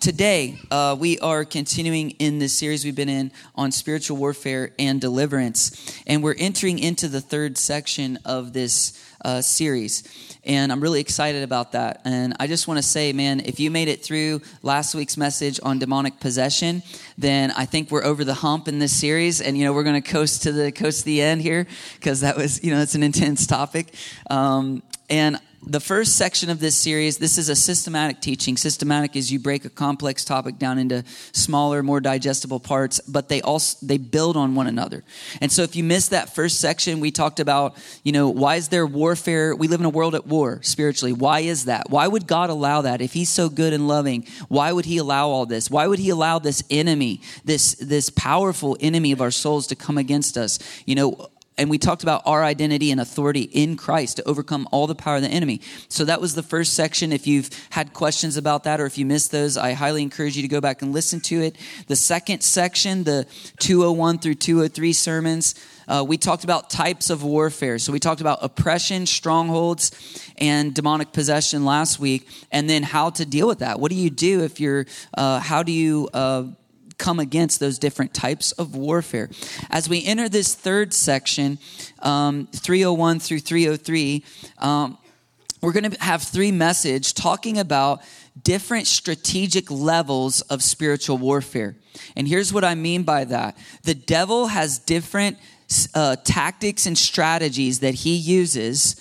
today, uh, we are continuing in this series we've been in on spiritual warfare and deliverance. And we're entering into the third section of this uh, series. And I'm really excited about that. And I just want to say, man, if you made it through last week's message on demonic possession, then I think we're over the hump in this series. And, you know, we're going to coast to the coast to the end here because that was, you know, it's an intense topic. Um, and the first section of this series this is a systematic teaching. Systematic is you break a complex topic down into smaller more digestible parts but they also they build on one another. And so if you missed that first section we talked about you know why is there warfare? We live in a world at war spiritually. Why is that? Why would god allow that? If he's so good and loving why would he allow all this? Why would he allow this enemy this this powerful enemy of our souls to come against us? You know and we talked about our identity and authority in Christ to overcome all the power of the enemy. So that was the first section. If you've had questions about that or if you missed those, I highly encourage you to go back and listen to it. The second section, the 201 through 203 sermons, uh, we talked about types of warfare. So we talked about oppression, strongholds, and demonic possession last week, and then how to deal with that. What do you do if you're, uh, how do you, uh, come against those different types of warfare. As we enter this third section, um, 301 through 303, um, we're going to have three message talking about different strategic levels of spiritual warfare. And here's what I mean by that. The devil has different uh, tactics and strategies that he uses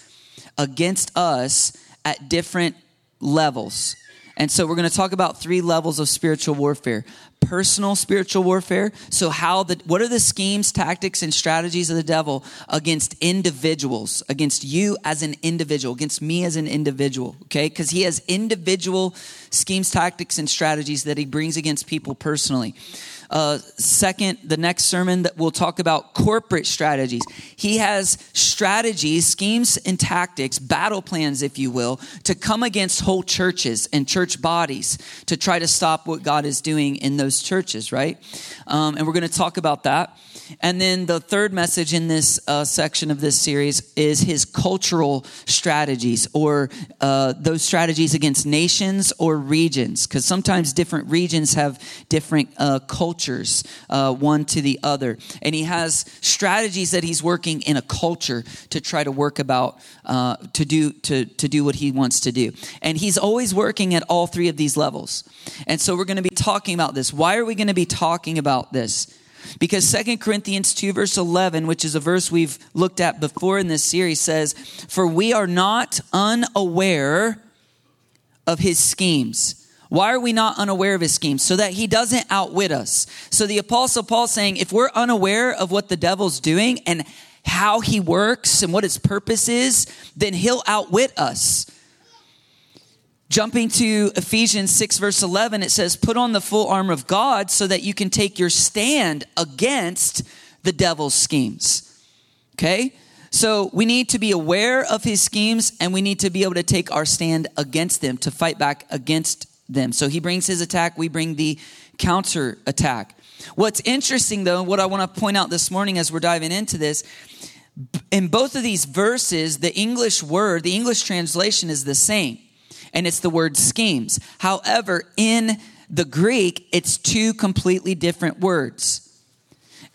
against us at different levels. And so we're going to talk about three levels of spiritual warfare personal spiritual warfare. So how the what are the schemes, tactics and strategies of the devil against individuals, against you as an individual, against me as an individual, okay? Cuz he has individual schemes, tactics and strategies that he brings against people personally. Uh, second, the next sermon that we'll talk about corporate strategies. He has strategies, schemes, and tactics, battle plans, if you will, to come against whole churches and church bodies to try to stop what God is doing in those churches, right? Um, and we're going to talk about that. And then the third message in this uh, section of this series is his cultural strategies or uh, those strategies against nations or regions, because sometimes different regions have different uh, cultures, uh, one to the other. And he has strategies that he's working in a culture to try to work about, uh, to, do, to, to do what he wants to do. And he's always working at all three of these levels. And so we're going to be talking about this. Why are we going to be talking about this? Because Second Corinthians 2, verse 11, which is a verse we've looked at before in this series, says, For we are not unaware of his schemes. Why are we not unaware of his schemes? So that he doesn't outwit us. So the apostle Paul saying, if we're unaware of what the devil's doing and how he works and what his purpose is, then he'll outwit us. Jumping to Ephesians 6, verse 11, it says, Put on the full armor of God so that you can take your stand against the devil's schemes. Okay? So we need to be aware of his schemes and we need to be able to take our stand against them, to fight back against them. So he brings his attack, we bring the counter attack. What's interesting though, what I want to point out this morning as we're diving into this, in both of these verses, the English word, the English translation is the same and it's the word schemes. However, in the Greek, it's two completely different words.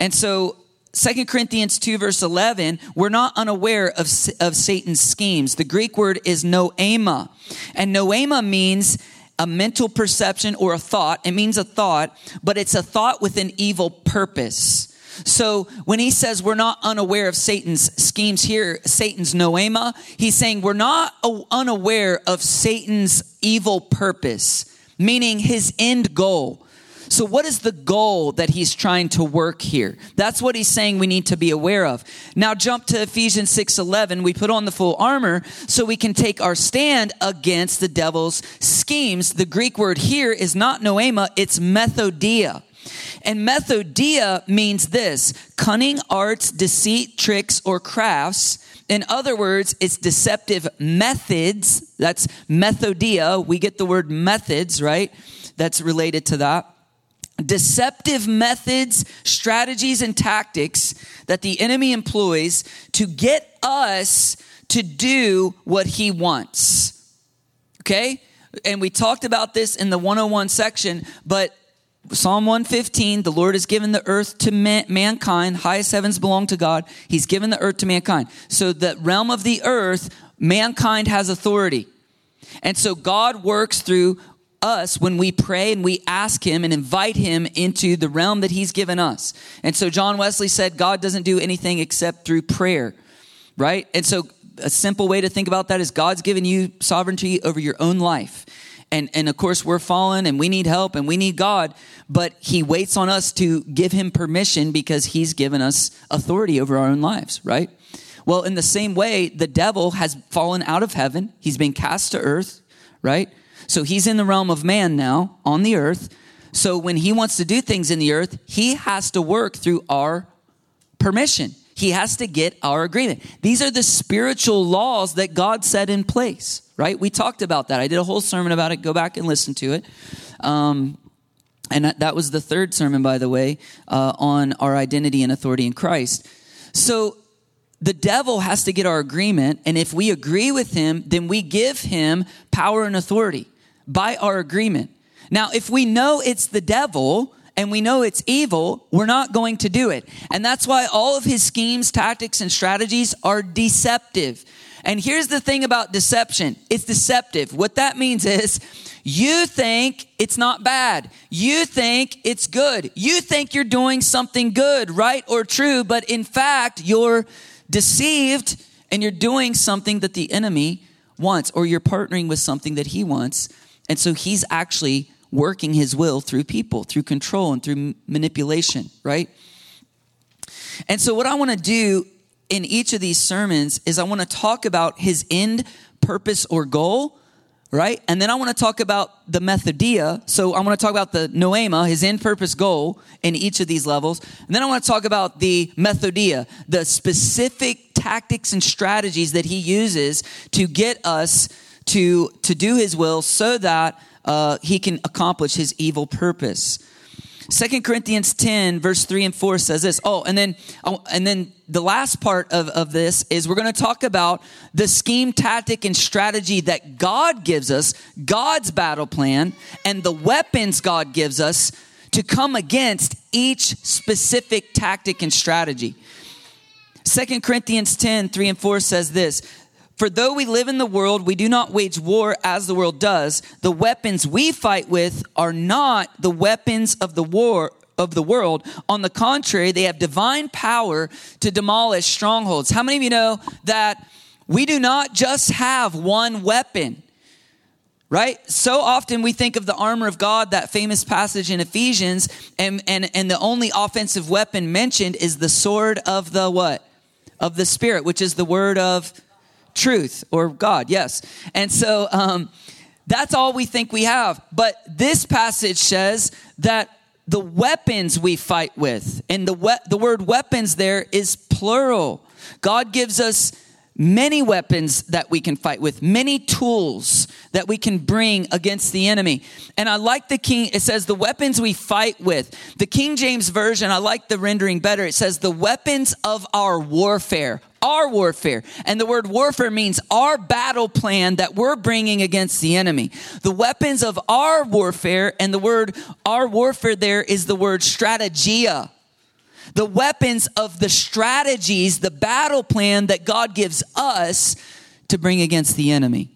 And so, Second Corinthians 2, verse 11, we're not unaware of, of Satan's schemes. The Greek word is noema. And noema means a mental perception or a thought. It means a thought, but it's a thought with an evil purpose. So when he says we're not unaware of Satan's schemes here, Satan's noema, he's saying we're not unaware of Satan's evil purpose, meaning his end goal. So what is the goal that he's trying to work here? That's what he's saying we need to be aware of. Now jump to Ephesians 6:11. We put on the full armor so we can take our stand against the devil's schemes. The Greek word here is not noema, it's methodia. And methodia means this cunning arts, deceit, tricks, or crafts. In other words, it's deceptive methods. That's methodia. We get the word methods, right? That's related to that. Deceptive methods, strategies, and tactics that the enemy employs to get us to do what he wants. Okay? And we talked about this in the 101 section, but Psalm 115, the Lord has given the earth to man- mankind. Highest heavens belong to God. He's given the earth to mankind. So the realm of the earth, mankind has authority. And so God works through us when we pray and we ask him and invite him into the realm that he's given us. And so John Wesley said God doesn't do anything except through prayer. Right? And so a simple way to think about that is God's given you sovereignty over your own life and and of course we're fallen and we need help and we need God, but he waits on us to give him permission because he's given us authority over our own lives, right? Well, in the same way, the devil has fallen out of heaven. He's been cast to earth, right? So he's in the realm of man now on the earth. So when he wants to do things in the earth, he has to work through our permission. He has to get our agreement. These are the spiritual laws that God set in place right? We talked about that. I did a whole sermon about it. Go back and listen to it. Um, and that was the third sermon, by the way, uh, on our identity and authority in Christ. So the devil has to get our agreement. And if we agree with him, then we give him power and authority by our agreement. Now, if we know it's the devil, and we know it's evil, we're not going to do it. And that's why all of his schemes, tactics, and strategies are deceptive. And here's the thing about deception it's deceptive. What that means is you think it's not bad, you think it's good, you think you're doing something good, right or true, but in fact, you're deceived and you're doing something that the enemy wants, or you're partnering with something that he wants. And so he's actually working his will through people, through control and through manipulation, right? And so, what I want to do in each of these sermons is I want to talk about his end purpose or goal, right? And then I want to talk about the methodia. So I want to talk about the noema, his end purpose goal in each of these levels. And then I want to talk about the methodia, the specific tactics and strategies that he uses to get us to, to do his will so that uh, he can accomplish his evil purpose. Second Corinthians 10 verse 3 and 4 says this. Oh, and then, oh, and then the last part of, of this is we're going to talk about the scheme, tactic, and strategy that God gives us, God's battle plan, and the weapons God gives us to come against each specific tactic and strategy. Second Corinthians 10, 3 and 4 says this. For though we live in the world, we do not wage war as the world does. The weapons we fight with are not the weapons of the war of the world. On the contrary, they have divine power to demolish strongholds. How many of you know that we do not just have one weapon? Right? So often we think of the armor of God, that famous passage in Ephesians, and, and, and the only offensive weapon mentioned is the sword of the what? Of the Spirit, which is the word of truth or God, yes. And so um, that's all we think we have. But this passage says that the weapons we fight with, and the, we- the word weapons there is plural. God gives us many weapons that we can fight with, many tools that we can bring against the enemy. And I like the King, it says the weapons we fight with. The King James Version, I like the rendering better. It says the weapons of our warfare. Our warfare. And the word warfare means our battle plan that we're bringing against the enemy. The weapons of our warfare, and the word our warfare there is the word strategia the weapons of the strategies, the battle plan that God gives us to bring against the enemy.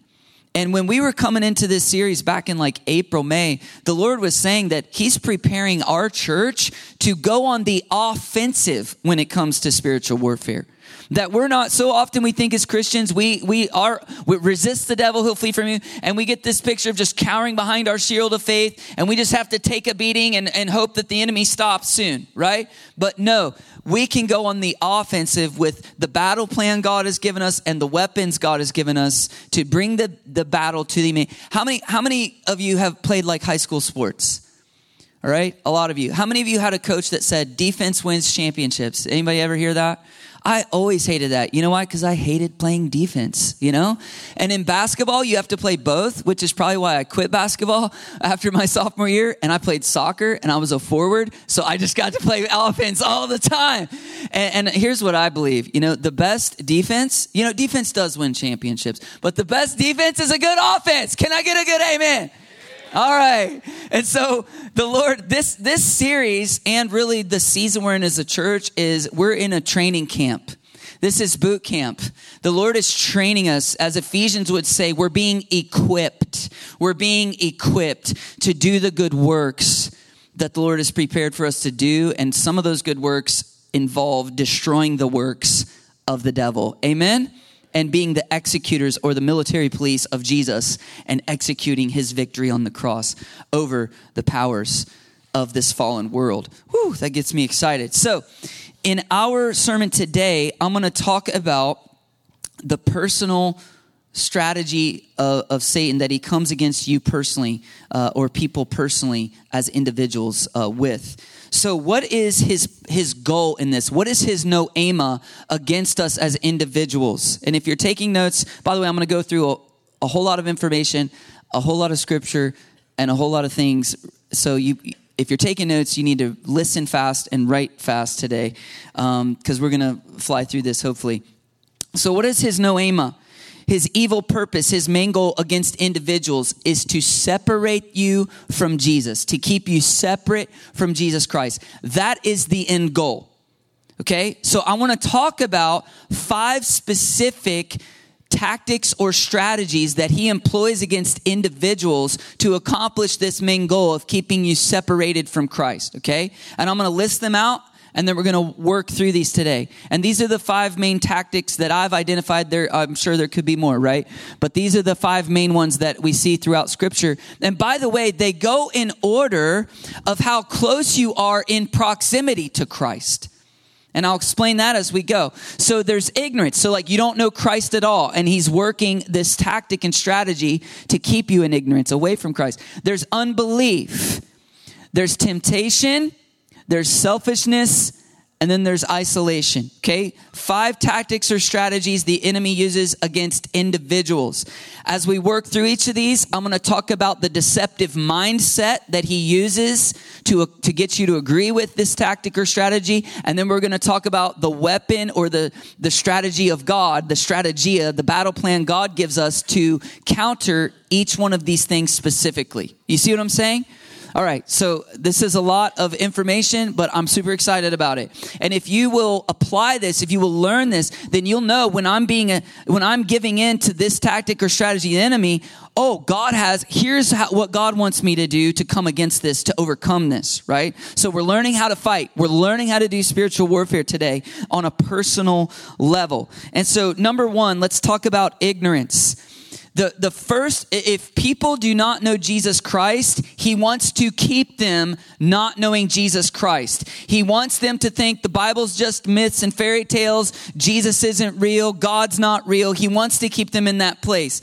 And when we were coming into this series back in like April, May, the Lord was saying that He's preparing our church to go on the offensive when it comes to spiritual warfare that we're not so often we think as christians we we are we resist the devil he'll flee from you. And we get this picture of just cowering behind our shield of faith and we just have to take a beating and, and hope that the enemy stops soon right? But no we can go on the offensive with the battle plan god has given us and the weapons god has given us to bring the, the battle to the enemy how many how many of you have played like high school sports? All right? A lot of you. How many of you had a coach that said defense wins championships anybody ever hear that I always hated that. You know why? Because I hated playing defense, you know? And in basketball, you have to play both, which is probably why I quit basketball after my sophomore year. And I played soccer and I was a forward. So I just got to play offense all the time. And, and here's what I believe you know, the best defense, you know, defense does win championships, but the best defense is a good offense. Can I get a good amen? All right. And so the Lord, this, this series and really the season we're in as a church is we're in a training camp. This is boot camp. The Lord is training us, as Ephesians would say, we're being equipped. We're being equipped to do the good works that the Lord has prepared for us to do. And some of those good works involve destroying the works of the devil. Amen? And being the executors or the military police of Jesus and executing his victory on the cross over the powers of this fallen world. Whew, that gets me excited. So, in our sermon today, I'm going to talk about the personal strategy of, of, Satan that he comes against you personally uh, or people personally as individuals uh, with. So, what is his his goal in this? What is his noema against us as individuals? And if you're taking notes, by the way, I'm going to go through a, a whole lot of information, a whole lot of scripture, and a whole lot of things. So you if you're taking notes, you need to listen fast and write fast today, because um, we're going to fly through this hopefully. So, what is his noema? His evil purpose, his main goal against individuals is to separate you from Jesus, to keep you separate from Jesus Christ. That is the end goal. Okay? So I want to talk about five specific tactics or strategies that he employs against individuals to accomplish this main goal of keeping you separated from Christ. Okay? And I'm going to list them out and then we're going to work through these today. And these are the five main tactics that I've identified. There, I'm sure there could be more, right? But these are the five main ones that we see throughout Scripture. And by the way, they go in order of how close you are in proximity to Christ. And I'll explain that as we go. So there's ignorance. So, like, you don't know Christ at all. And he's working this tactic and strategy to keep you in ignorance, away from Christ. There's unbelief. There's temptation there's selfishness, and then there's isolation. Okay? Five tactics or strategies the enemy uses against individuals. As we work through each of these, I'm going to talk about the deceptive mindset that he uses to, to get you to agree with this tactic or strategy. And then we're going to talk about the weapon or the, the strategy of God, the strategia, the battle plan God gives us to counter each one of these things specifically. You see what I'm saying? All right, so this is a lot of information, but I'm super excited about it. And if you will apply this, if you will learn this, then you'll know when I'm being a, when I'm giving in to this tactic or strategy the enemy, oh, God has here's how, what God wants me to do to come against this, to overcome this, right? So we're learning how to fight. We're learning how to do spiritual warfare today on a personal level. And so number 1, let's talk about ignorance. The, the first, if people do not know Jesus Christ, he wants to keep them not knowing Jesus Christ. He wants them to think the Bible's just myths and fairy tales. Jesus isn't real. God's not real. He wants to keep them in that place.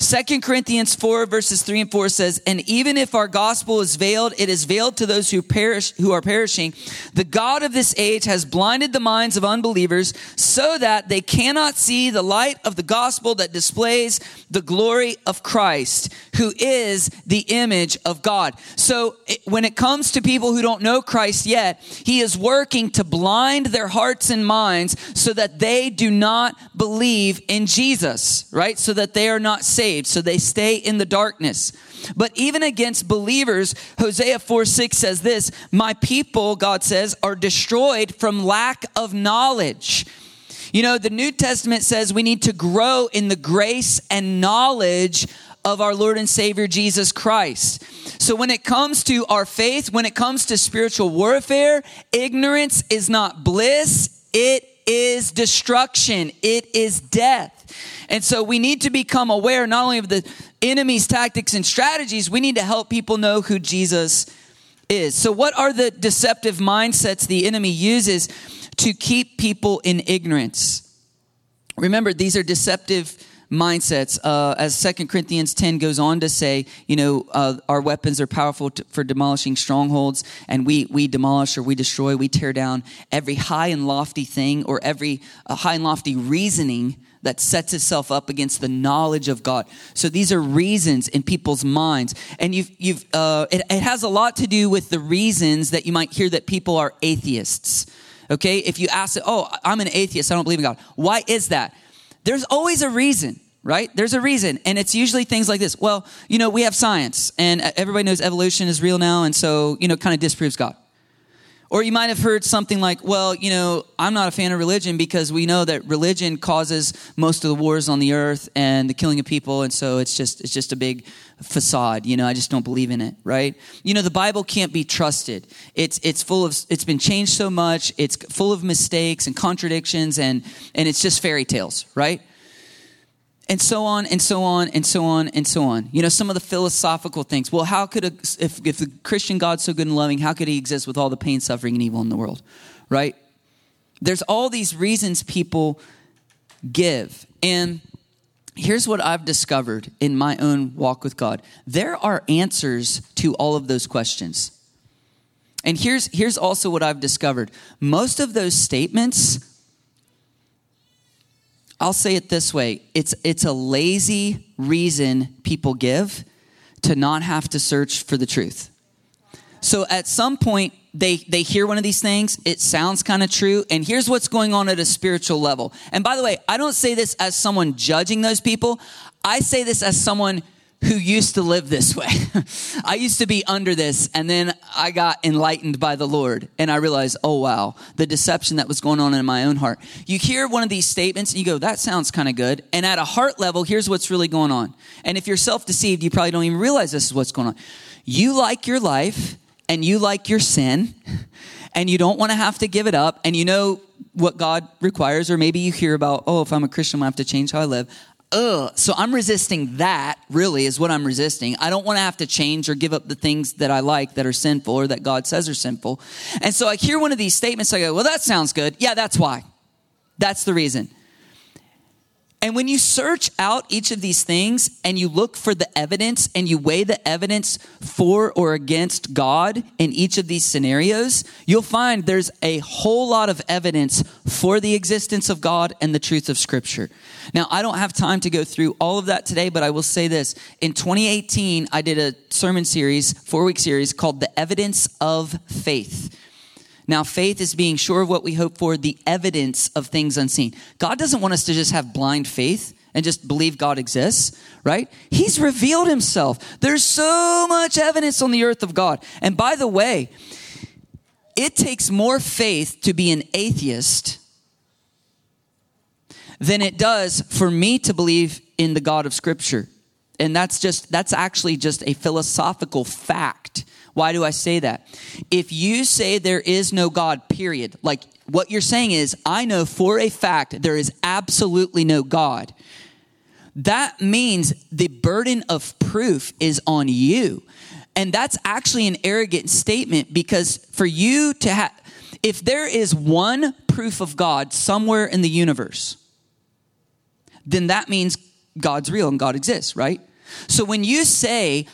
Second Corinthians 4 verses 3 and 4 says, And even if our gospel is veiled, it is veiled to those who perish, who are perishing. The God of this age has blinded the minds of unbelievers so that they cannot see the light of the gospel that displays the glory of Christ, who is the image of God. So eh, when it comes to people who don't know Christ yet, he is working to blind their hearts and minds so that they do not believe in Jesus, right? So that they are not saved saved, so they stay in the darkness. But even against believers, Hosea 4 6 says this My people, God says, are destroyed from lack of knowledge. You know, the New Testament says we need to grow in the grace and knowledge of our Lord and Savior Jesus Christ. So when it comes to our faith, when it comes to spiritual warfare, ignorance is not bliss, it is destruction, it is death. And so we need to become aware not only of the enemy's tactics and strategies, we need to help people know who Jesus is. So, what are the deceptive mindsets the enemy uses to keep people in ignorance? Remember, these are deceptive mindsets. Uh, as Second Corinthians 10 goes on to say, you know, uh, our weapons are powerful to, for demolishing strongholds, and we, we demolish or we destroy, we tear down every high and lofty thing or every uh, high and lofty reasoning that sets itself up against the knowledge of God. So these are reasons in people's minds, and you've you've uh, it, it has a lot to do with the reasons that you might hear that people are atheists. Okay, if you ask, "Oh, I'm an atheist. I don't believe in God." Why is that? There's always a reason right? There's a reason. And it's usually things like this. Well, you know, we have science and everybody knows evolution is real now. And so, you know, kind of disproves God. Or you might have heard something like, well, you know, I'm not a fan of religion because we know that religion causes most of the wars on the earth and the killing of people and so it's just it's just a big facade, you know, I just don't believe in it, right? You know, the Bible can't be trusted. It's it's full of it's been changed so much, it's full of mistakes and contradictions and and it's just fairy tales, right? And so on and so on and so on and so on. You know, some of the philosophical things. Well, how could a, if if the Christian God's so good and loving, how could he exist with all the pain, suffering, and evil in the world? Right? There's all these reasons people give. And here's what I've discovered in my own walk with God. There are answers to all of those questions. And here's here's also what I've discovered. Most of those statements I'll say it this way it's, it's a lazy reason people give to not have to search for the truth. So at some point, they, they hear one of these things, it sounds kind of true, and here's what's going on at a spiritual level. And by the way, I don't say this as someone judging those people, I say this as someone who used to live this way. I used to be under this, and then I got enlightened by the Lord, and I realized, oh wow, the deception that was going on in my own heart. You hear one of these statements, and you go, that sounds kind of good. And at a heart level, here's what's really going on. And if you're self deceived, you probably don't even realize this is what's going on. You like your life, and you like your sin, and you don't want to have to give it up, and you know what God requires, or maybe you hear about, oh, if I'm a Christian, I have to change how I live ugh. So I'm resisting that, really, is what I'm resisting. I don't want to have to change or give up the things that I like that are sinful or that God says are sinful. And so I hear one of these statements, I go, well, that sounds good. Yeah, that's why. That's the reason. And when you search out each of these things and you look for the evidence and you weigh the evidence for or against God in each of these scenarios, you'll find there's a whole lot of evidence for the existence of God and the truth of Scripture. Now, I don't have time to go through all of that today, but I will say this. In 2018, I did a sermon series, four week series called The Evidence of Faith. Now, faith is being sure of what we hope for, the evidence of things unseen. God doesn't want us to just have blind faith and just believe God exists, right? He's revealed himself. There's so much evidence on the earth of God. And by the way, it takes more faith to be an atheist than it does for me to believe in the God of Scripture. And that's just, that's actually just a philosophical fact. Why do I say that? If you say there is no God, period, like what you're saying is, I know for a fact there is absolutely no God. That means the burden of proof is on you. And that's actually an arrogant statement because for you to have, if there is one proof of God somewhere in the universe, then that means God's real and God exists, right? So when you say,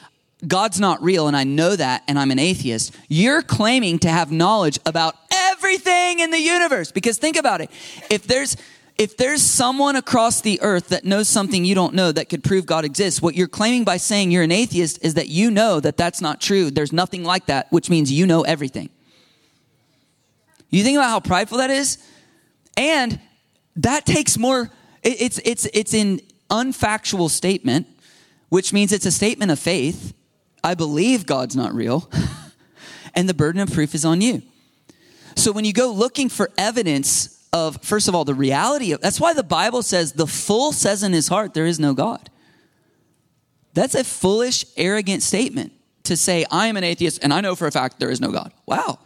God's not real and I know that and I'm an atheist, you're claiming to have knowledge about everything in the universe. Because think about it. If there's if there's someone across the earth that knows something you don't know that could prove God exists, what you're claiming by saying you're an atheist is that you know that that's not true. There's nothing like that, which means you know everything. You think about how prideful that is? And that takes more it's it's it's an unfactual statement, which means it's a statement of faith I believe God's not real, and the burden of proof is on you. So when you go looking for evidence of, first of all, the reality of, that's why the Bible says the fool says in his heart, there is no God. That's a foolish, arrogant statement to say, I am an atheist and I know for a fact there is no God. Wow.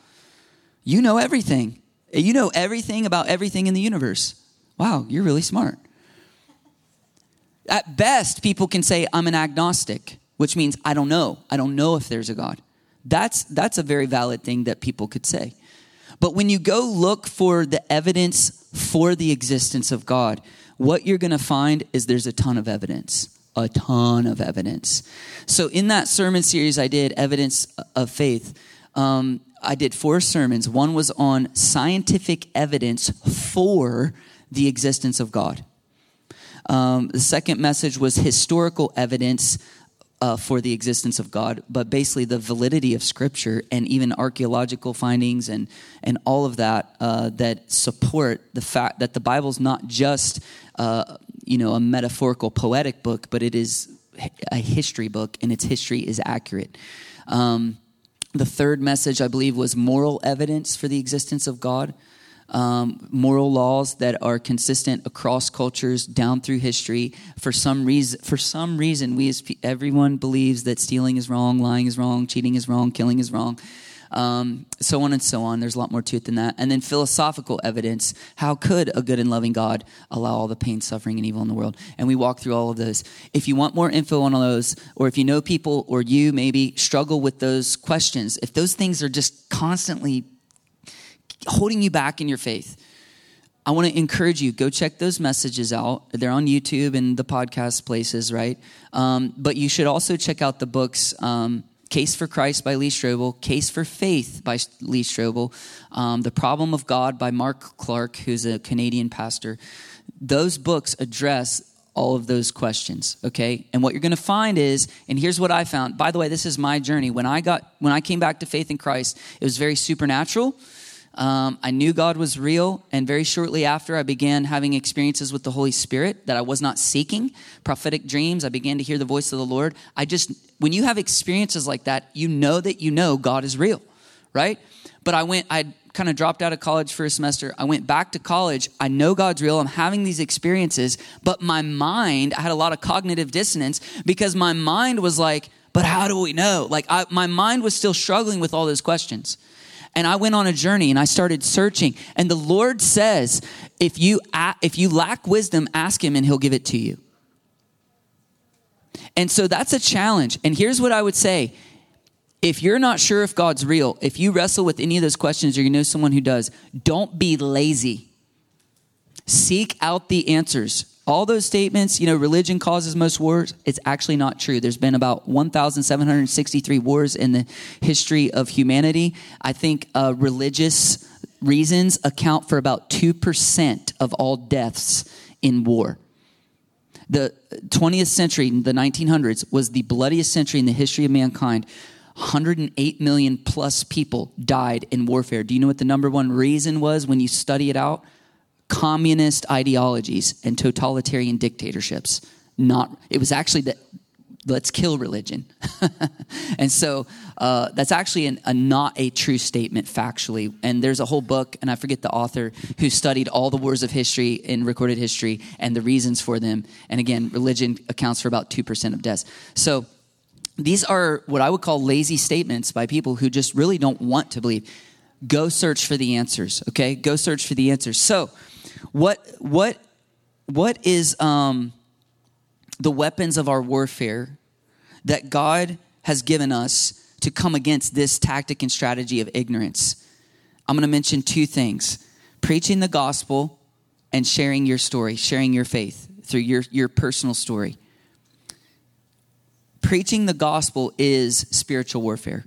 You know everything. You know everything about everything in the universe. Wow, you're really smart. At best, people can say, I'm an agnostic which means I don't know. I don't know if there's a God. That's, that's a very valid thing that people could say. But when you go look for the evidence for the existence of God, what you're going to find is there's a ton of evidence. A ton of evidence. So, in that sermon series I did, Evidence of Faith, um, I did four sermons. One was on scientific evidence for the existence of God. Um, the second message was historical evidence uh, for the existence of God, but basically the validity of Scripture and even archaeological findings and and all of that uh, that support the fact that the Bible is not just uh, you know a metaphorical poetic book, but it is a history book, and its history is accurate. Um, the third message, I believe, was moral evidence for the existence of God um, moral laws that are consistent across cultures down through history. For some reason, for some reason, we as everyone believes that stealing is wrong, lying is wrong, cheating is wrong, killing is wrong. Um, so on and so on. There's a lot more to it than that. And then philosophical evidence. How could a good and loving God allow all the pain, suffering, and evil in the world? And we walk through all of those. If you want more info on all those, or if you know people or you maybe struggle with those questions, if those things are just constantly holding you back in your faith, I want to encourage you go check those messages out. They're on YouTube and the podcast places, right? Um, but you should also check out the books. Um, Case for Christ by Lee Strobel, Case for Faith by Lee Strobel, um, The Problem of God by Mark Clark, who's a Canadian pastor. Those books address all of those questions okay and what you're going to find is and here's what i found by the way this is my journey when i got when i came back to faith in christ it was very supernatural um, I knew God was real, and very shortly after, I began having experiences with the Holy Spirit that I was not seeking. Prophetic dreams, I began to hear the voice of the Lord. I just, when you have experiences like that, you know that you know God is real, right? But I went, I kind of dropped out of college for a semester. I went back to college. I know God's real. I'm having these experiences, but my mind, I had a lot of cognitive dissonance because my mind was like, but how do we know? Like, I, my mind was still struggling with all those questions and I went on a journey and I started searching. And the Lord says, if you, if you lack wisdom, ask Him and He'll give it to you. And so that's a challenge. And here's what I would say if you're not sure if God's real, if you wrestle with any of those questions or you know someone who does, don't be lazy. Seek out the answers all those statements, you know, religion causes most wars, it's actually not true. There's been about 1,763 wars in the history of humanity. I think uh, religious reasons account for about 2% of all deaths in war. The 20th century, the 1900s, was the bloodiest century in the history of mankind. 108 million plus people died in warfare. Do you know what the number one reason was when you study it out? Communist ideologies and totalitarian dictatorships. Not, it was actually that let's kill religion. and so uh, that's actually an, a not a true statement factually. And there's a whole book, and I forget the author, who studied all the wars of history in recorded history and the reasons for them. And again, religion accounts for about 2% of deaths. So these are what I would call lazy statements by people who just really don't want to believe. Go search for the answers, okay? Go search for the answers. So, what what what is um, the weapons of our warfare that God has given us to come against this tactic and strategy of ignorance? I'm going to mention two things: preaching the gospel and sharing your story, sharing your faith through your your personal story. Preaching the gospel is spiritual warfare.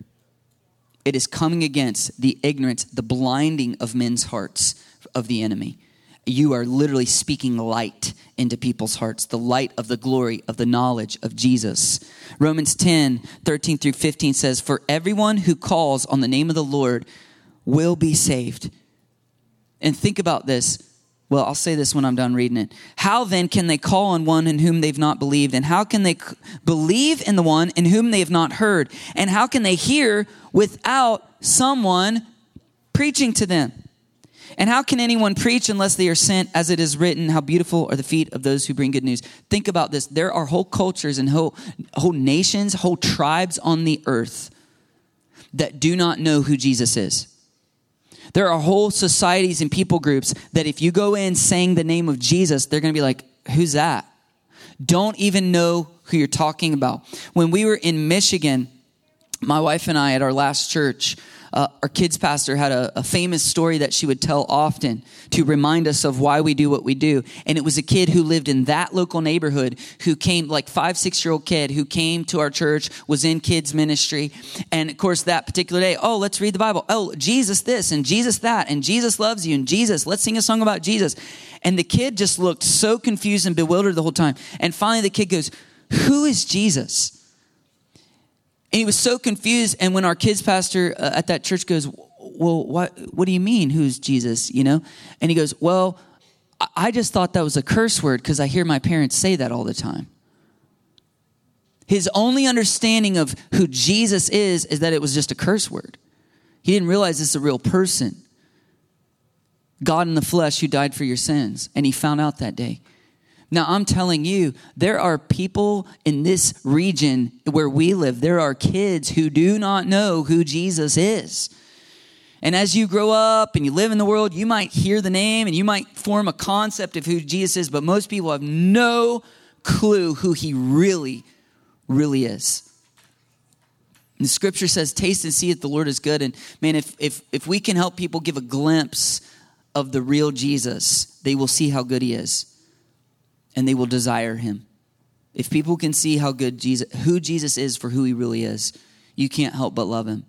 It is coming against the ignorance, the blinding of men's hearts of the enemy you are literally speaking light into people's hearts, the light of the glory of the knowledge of Jesus. Romans 10 13 through 15 says, For everyone who calls on the name of the Lord will be saved. And think about this. Well, I'll say this when I'm done reading it. How then can they call on one in whom they've not believed? And how can they believe in the one in whom they have not heard? And how can they hear without someone preaching to them? And how can anyone preach unless they are sent, as it is written, How beautiful are the feet of those who bring good news? Think about this. There are whole cultures and whole, whole nations, whole tribes on the earth that do not know who Jesus is. There are whole societies and people groups that if you go in saying the name of Jesus, they're going to be like, Who's that? Don't even know who you're talking about. When we were in Michigan, my wife and I at our last church, uh, our kids pastor had a, a, famous story that she would tell often to remind us of why we do what we do. And it was a kid who lived in that local neighborhood who came, like five, six year old kid who came to our church, was in kids ministry. And of course, that particular day, oh, let's read the Bible. Oh, Jesus this and Jesus that and Jesus loves you and Jesus, let's sing a song about Jesus. And the kid just looked so confused and bewildered the whole time. And finally, the kid goes, Who is Jesus? And he was so confused. And when our kids pastor uh, at that church goes, Well, what, what do you mean, who's Jesus? You know? And he goes, Well, I just thought that was a curse word because I hear my parents say that all the time. His only understanding of who Jesus is is that it was just a curse word. He didn't realize it's a real person. God in the flesh who died for your sins. And he found out that day. Now, I'm telling you, there are people in this region where we live, there are kids who do not know who Jesus is. And as you grow up and you live in the world, you might hear the name and you might form a concept of who Jesus is, but most people have no clue who he really, really is. And the scripture says, Taste and see that the Lord is good. And man, if, if, if we can help people give a glimpse of the real Jesus, they will see how good he is and they will desire him. If people can see how good Jesus, who Jesus is for who he really is, you can't help but love him.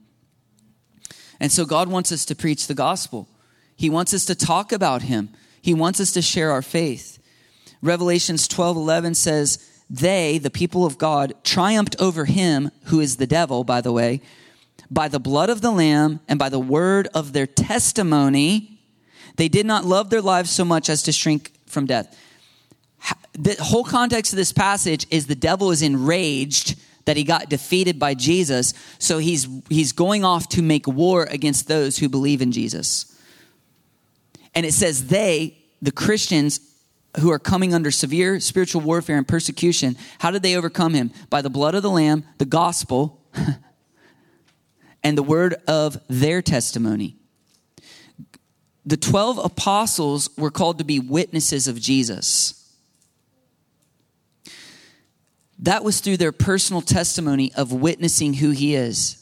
And so God wants us to preach the gospel. He wants us to talk about him. He wants us to share our faith. Revelations 12 11 says, They, the people of God, triumphed over him, who is the devil, by the way, by the blood of the Lamb and by the word of their testimony. They did not love their lives so much as to shrink from death the whole context of this passage is the devil is enraged that he got defeated by Jesus, so he's he's going off to make war against those who believe in Jesus. And it says they, the Christians who are coming under severe spiritual warfare and persecution, how did they overcome him? By the blood of the lamb, the gospel, and the word of their testimony. The 12 apostles were called to be witnesses of Jesus. That was through their personal testimony of witnessing who he is.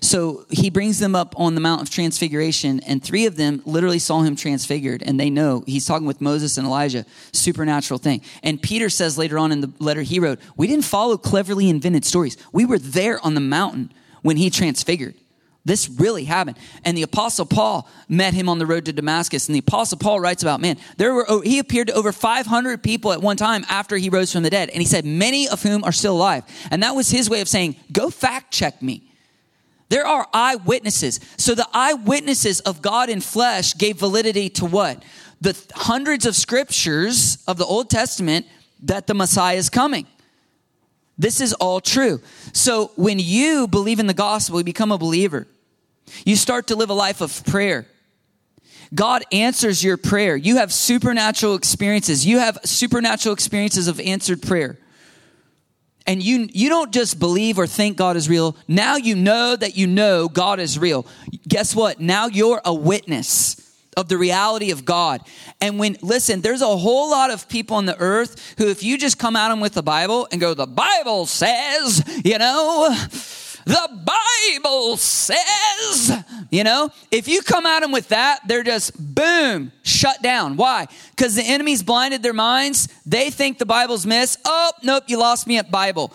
So he brings them up on the Mount of Transfiguration, and three of them literally saw him transfigured, and they know he's talking with Moses and Elijah, supernatural thing. And Peter says later on in the letter he wrote, We didn't follow cleverly invented stories. We were there on the mountain when he transfigured. This really happened. And the apostle Paul met him on the road to Damascus. And the apostle Paul writes about, man, there were, oh, he appeared to over 500 people at one time after he rose from the dead. And he said, many of whom are still alive. And that was his way of saying, go fact check me. There are eyewitnesses. So the eyewitnesses of God in flesh gave validity to what? The hundreds of scriptures of the Old Testament that the Messiah is coming. This is all true. So when you believe in the gospel, you become a believer. You start to live a life of prayer. God answers your prayer. You have supernatural experiences. You have supernatural experiences of answered prayer. And you, you don't just believe or think God is real. Now you know that you know God is real. Guess what? Now you're a witness of the reality of God. And when, listen, there's a whole lot of people on the earth who, if you just come at them with the Bible and go, the Bible says, you know, the Bible says, you know, if you come at them with that, they're just boom, shut down. Why? Because the enemy's blinded their minds. They think the Bible's miss. Oh, nope, you lost me at Bible.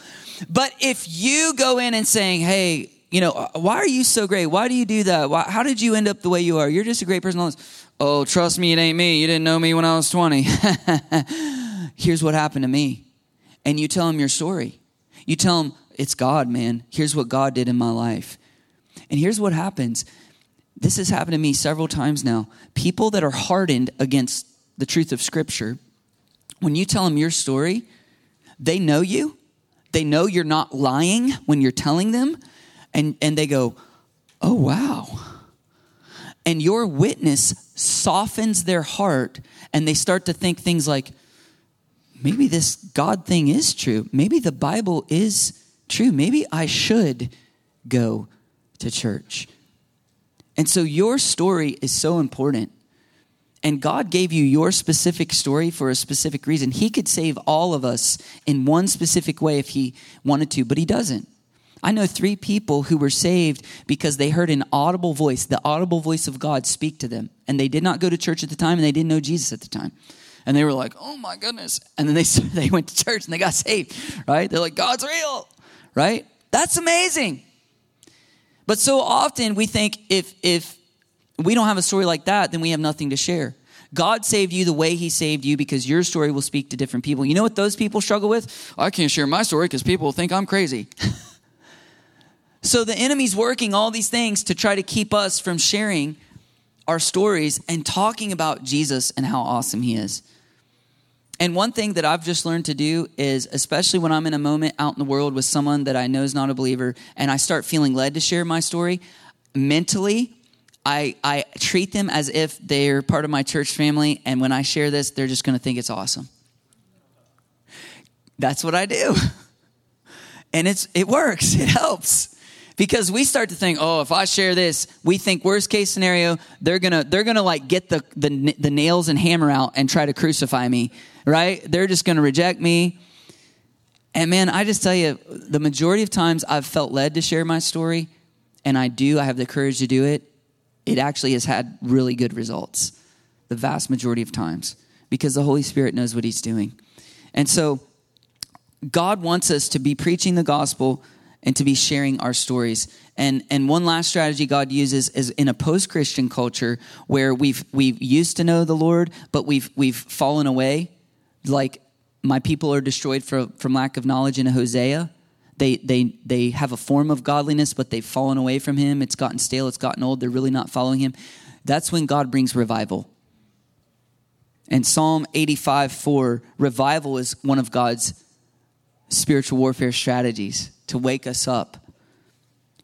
But if you go in and saying, hey, you know, uh, why are you so great? Why do you do that? Why, how did you end up the way you are? You're just a great person. Oh, trust me, it ain't me. You didn't know me when I was 20. Here's what happened to me. And you tell them your story. You tell them, it's God, man. Here's what God did in my life. And here's what happens. This has happened to me several times now. People that are hardened against the truth of Scripture, when you tell them your story, they know you. They know you're not lying when you're telling them. And, and they go, oh, wow. And your witness softens their heart, and they start to think things like, maybe this God thing is true. Maybe the Bible is true. Maybe I should go to church. And so your story is so important. And God gave you your specific story for a specific reason. He could save all of us in one specific way if He wanted to, but He doesn't. I know three people who were saved because they heard an audible voice, the audible voice of God speak to them. And they did not go to church at the time and they didn't know Jesus at the time. And they were like, oh my goodness. And then they, they went to church and they got saved, right? They're like, God's real, right? That's amazing. But so often we think if, if we don't have a story like that, then we have nothing to share. God saved you the way He saved you because your story will speak to different people. You know what those people struggle with? I can't share my story because people think I'm crazy. so the enemy's working all these things to try to keep us from sharing our stories and talking about Jesus and how awesome He is. And one thing that I've just learned to do is, especially when I'm in a moment out in the world with someone that I know is not a believer, and I start feeling led to share my story, mentally, I, I treat them as if they're part of my church family, and when I share this, they're just going to think it's awesome. That's what I do. And it's, it works, it helps. Because we start to think, oh, if I share this, we think worst case scenario, they're gonna they're gonna like get the, the the nails and hammer out and try to crucify me, right? They're just gonna reject me. And man, I just tell you, the majority of times I've felt led to share my story, and I do, I have the courage to do it it actually has had really good results the vast majority of times because the Holy Spirit knows what He's doing. And so, God wants us to be preaching the gospel and to be sharing our stories. And and one last strategy God uses is in a post-Christian culture where we've we've used to know the Lord, but we've we've fallen away. Like my people are destroyed from, from lack of knowledge in Hosea. They, they, they have a form of godliness, but they've fallen away from Him. It's gotten stale, it's gotten old. They're really not following Him. That's when God brings revival. And Psalm 85 4, revival is one of God's spiritual warfare strategies to wake us up.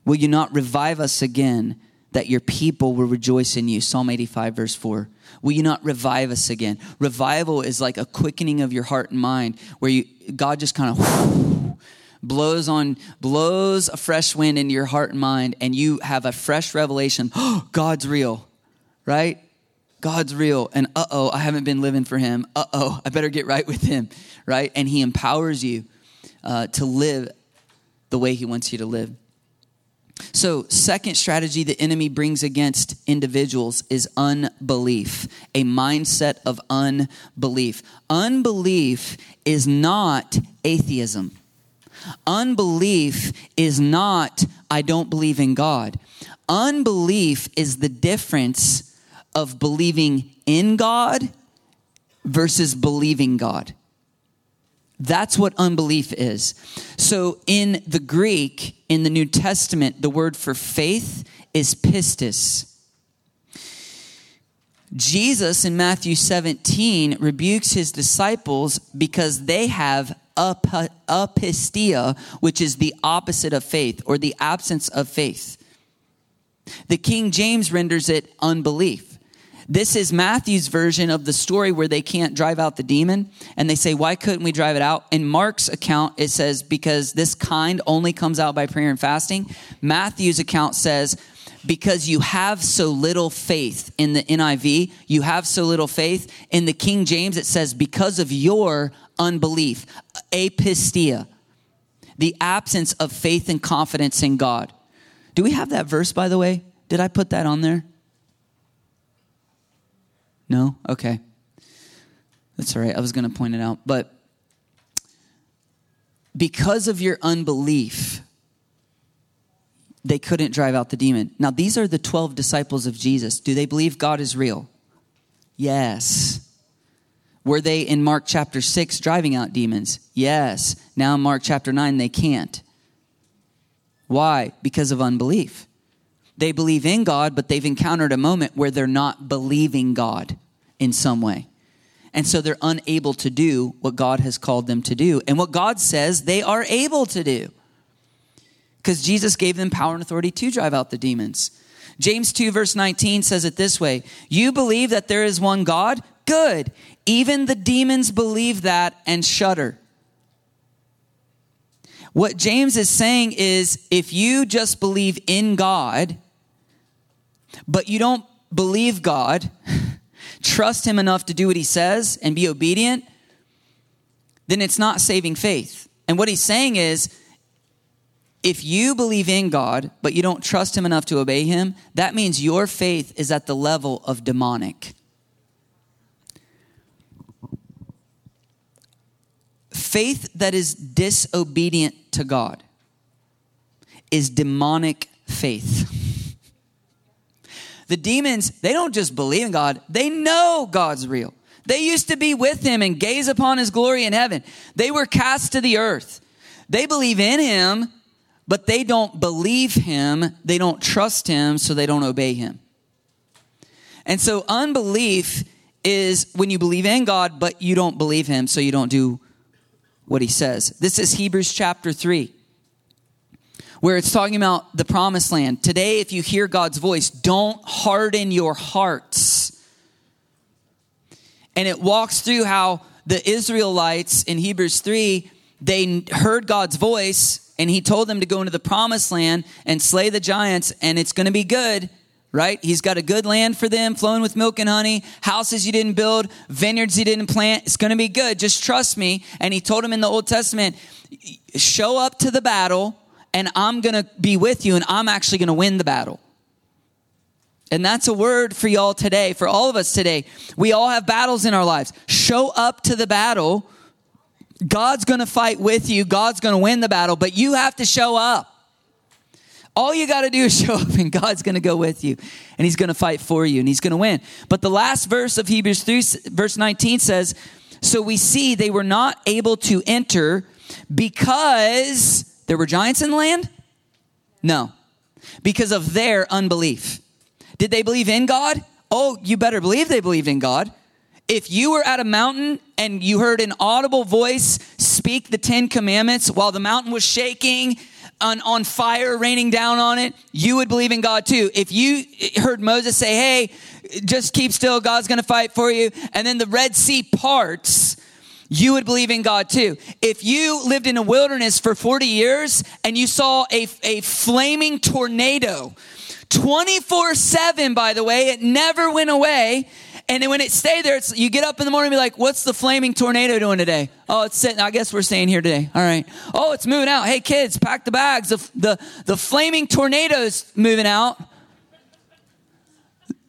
Will you not revive us again that your people will rejoice in you? Psalm 85, verse 4. Will you not revive us again? Revival is like a quickening of your heart and mind where you, God just kind of blows on blows a fresh wind into your heart and mind and you have a fresh revelation oh god's real right god's real and uh-oh i haven't been living for him uh-oh i better get right with him right and he empowers you uh, to live the way he wants you to live so, second strategy the enemy brings against individuals is unbelief, a mindset of unbelief. Unbelief is not atheism. Unbelief is not, I don't believe in God. Unbelief is the difference of believing in God versus believing God. That's what unbelief is. So in the Greek, in the New Testament, the word for faith is pistis. Jesus in Matthew 17 rebukes his disciples because they have apistia, which is the opposite of faith or the absence of faith. The King James renders it unbelief. This is Matthew's version of the story where they can't drive out the demon. And they say, Why couldn't we drive it out? In Mark's account, it says, Because this kind only comes out by prayer and fasting. Matthew's account says, because you have so little faith in the NIV, you have so little faith. In the King James, it says, because of your unbelief, apistia, the absence of faith and confidence in God. Do we have that verse, by the way? Did I put that on there? No? Okay. That's all right. I was going to point it out. But because of your unbelief, they couldn't drive out the demon. Now, these are the 12 disciples of Jesus. Do they believe God is real? Yes. Were they in Mark chapter 6 driving out demons? Yes. Now in Mark chapter 9, they can't. Why? Because of unbelief. They believe in God, but they've encountered a moment where they're not believing God in some way. And so they're unable to do what God has called them to do and what God says they are able to do. Because Jesus gave them power and authority to drive out the demons. James 2, verse 19 says it this way You believe that there is one God? Good. Even the demons believe that and shudder. What James is saying is if you just believe in God, but you don't believe God, trust Him enough to do what He says and be obedient, then it's not saving faith. And what He's saying is if you believe in God, but you don't trust Him enough to obey Him, that means your faith is at the level of demonic. Faith that is disobedient to God is demonic faith. the demons, they don't just believe in God, they know God's real. They used to be with him and gaze upon his glory in heaven. They were cast to the earth. They believe in him, but they don't believe him. They don't trust him, so they don't obey him. And so unbelief is when you believe in God, but you don't believe him, so you don't do what he says. This is Hebrews chapter 3 where it's talking about the promised land. Today, if you hear God's voice, don't harden your hearts. And it walks through how the Israelites in Hebrews 3, they heard God's voice and he told them to go into the promised land and slay the giants and it's going to be good right? He's got a good land for them, flowing with milk and honey, houses you didn't build, vineyards you didn't plant. It's going to be good. Just trust me. And he told him in the Old Testament, show up to the battle and I'm going to be with you and I'm actually going to win the battle. And that's a word for y'all today, for all of us today. We all have battles in our lives. Show up to the battle. God's going to fight with you. God's going to win the battle, but you have to show up. All you got to do is show up and God's going to go with you and he's going to fight for you and he's going to win. But the last verse of Hebrews 3 verse 19 says, "So we see they were not able to enter because there were giants in the land? No. Because of their unbelief. Did they believe in God? Oh, you better believe they believed in God. If you were at a mountain and you heard an audible voice speak the Ten Commandments while the mountain was shaking, on, on fire raining down on it, you would believe in God too. If you heard Moses say, Hey, just keep still, God's gonna fight for you, and then the Red Sea parts, you would believe in God too. If you lived in a wilderness for 40 years and you saw a, a flaming tornado, 24 7, by the way, it never went away. And then when it stayed there, you get up in the morning and be like, what's the flaming tornado doing today? Oh, it's sitting, I guess we're staying here today. All right. Oh, it's moving out. Hey, kids, pack the bags. The, the, the flaming tornado's moving out.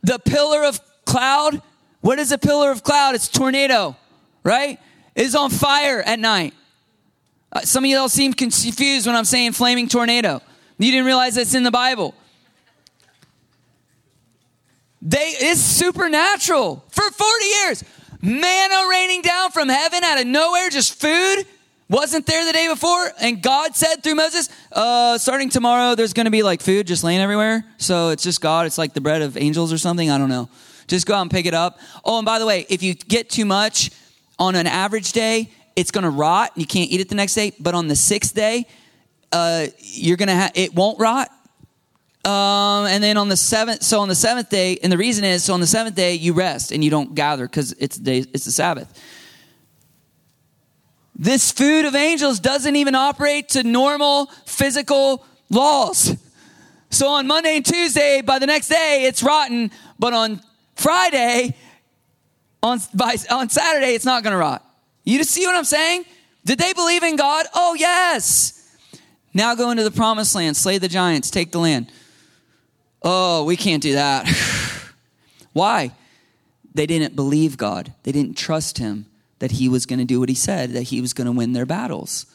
The pillar of cloud. What is a pillar of cloud? It's tornado, right? Is on fire at night. Uh, some of y'all seem confused when I'm saying flaming tornado. You didn't realize that's in the Bible. They it's supernatural for 40 years. Manna raining down from heaven out of nowhere, just food wasn't there the day before. And God said through Moses, uh, starting tomorrow, there's going to be like food just laying everywhere. So it's just God. It's like the bread of angels or something. I don't know. Just go out and pick it up. Oh, and by the way, if you get too much, on an average day, it's going to rot. You can't eat it the next day. But on the sixth day, uh, you're going to have it won't rot. Um, and then on the seventh, so on the seventh day, and the reason is, so on the seventh day you rest and you don't gather because it's day, it's the Sabbath. This food of angels doesn't even operate to normal physical laws. So on Monday and Tuesday, by the next day, it's rotten. But on Friday, on, by, on Saturday, it's not going to rot. You see what I'm saying? Did they believe in God? Oh, yes. Now go into the promised land, slay the giants, take the land. Oh, we can't do that. Why? They didn't believe God. They didn't trust Him that He was going to do what He said, that He was going to win their battles.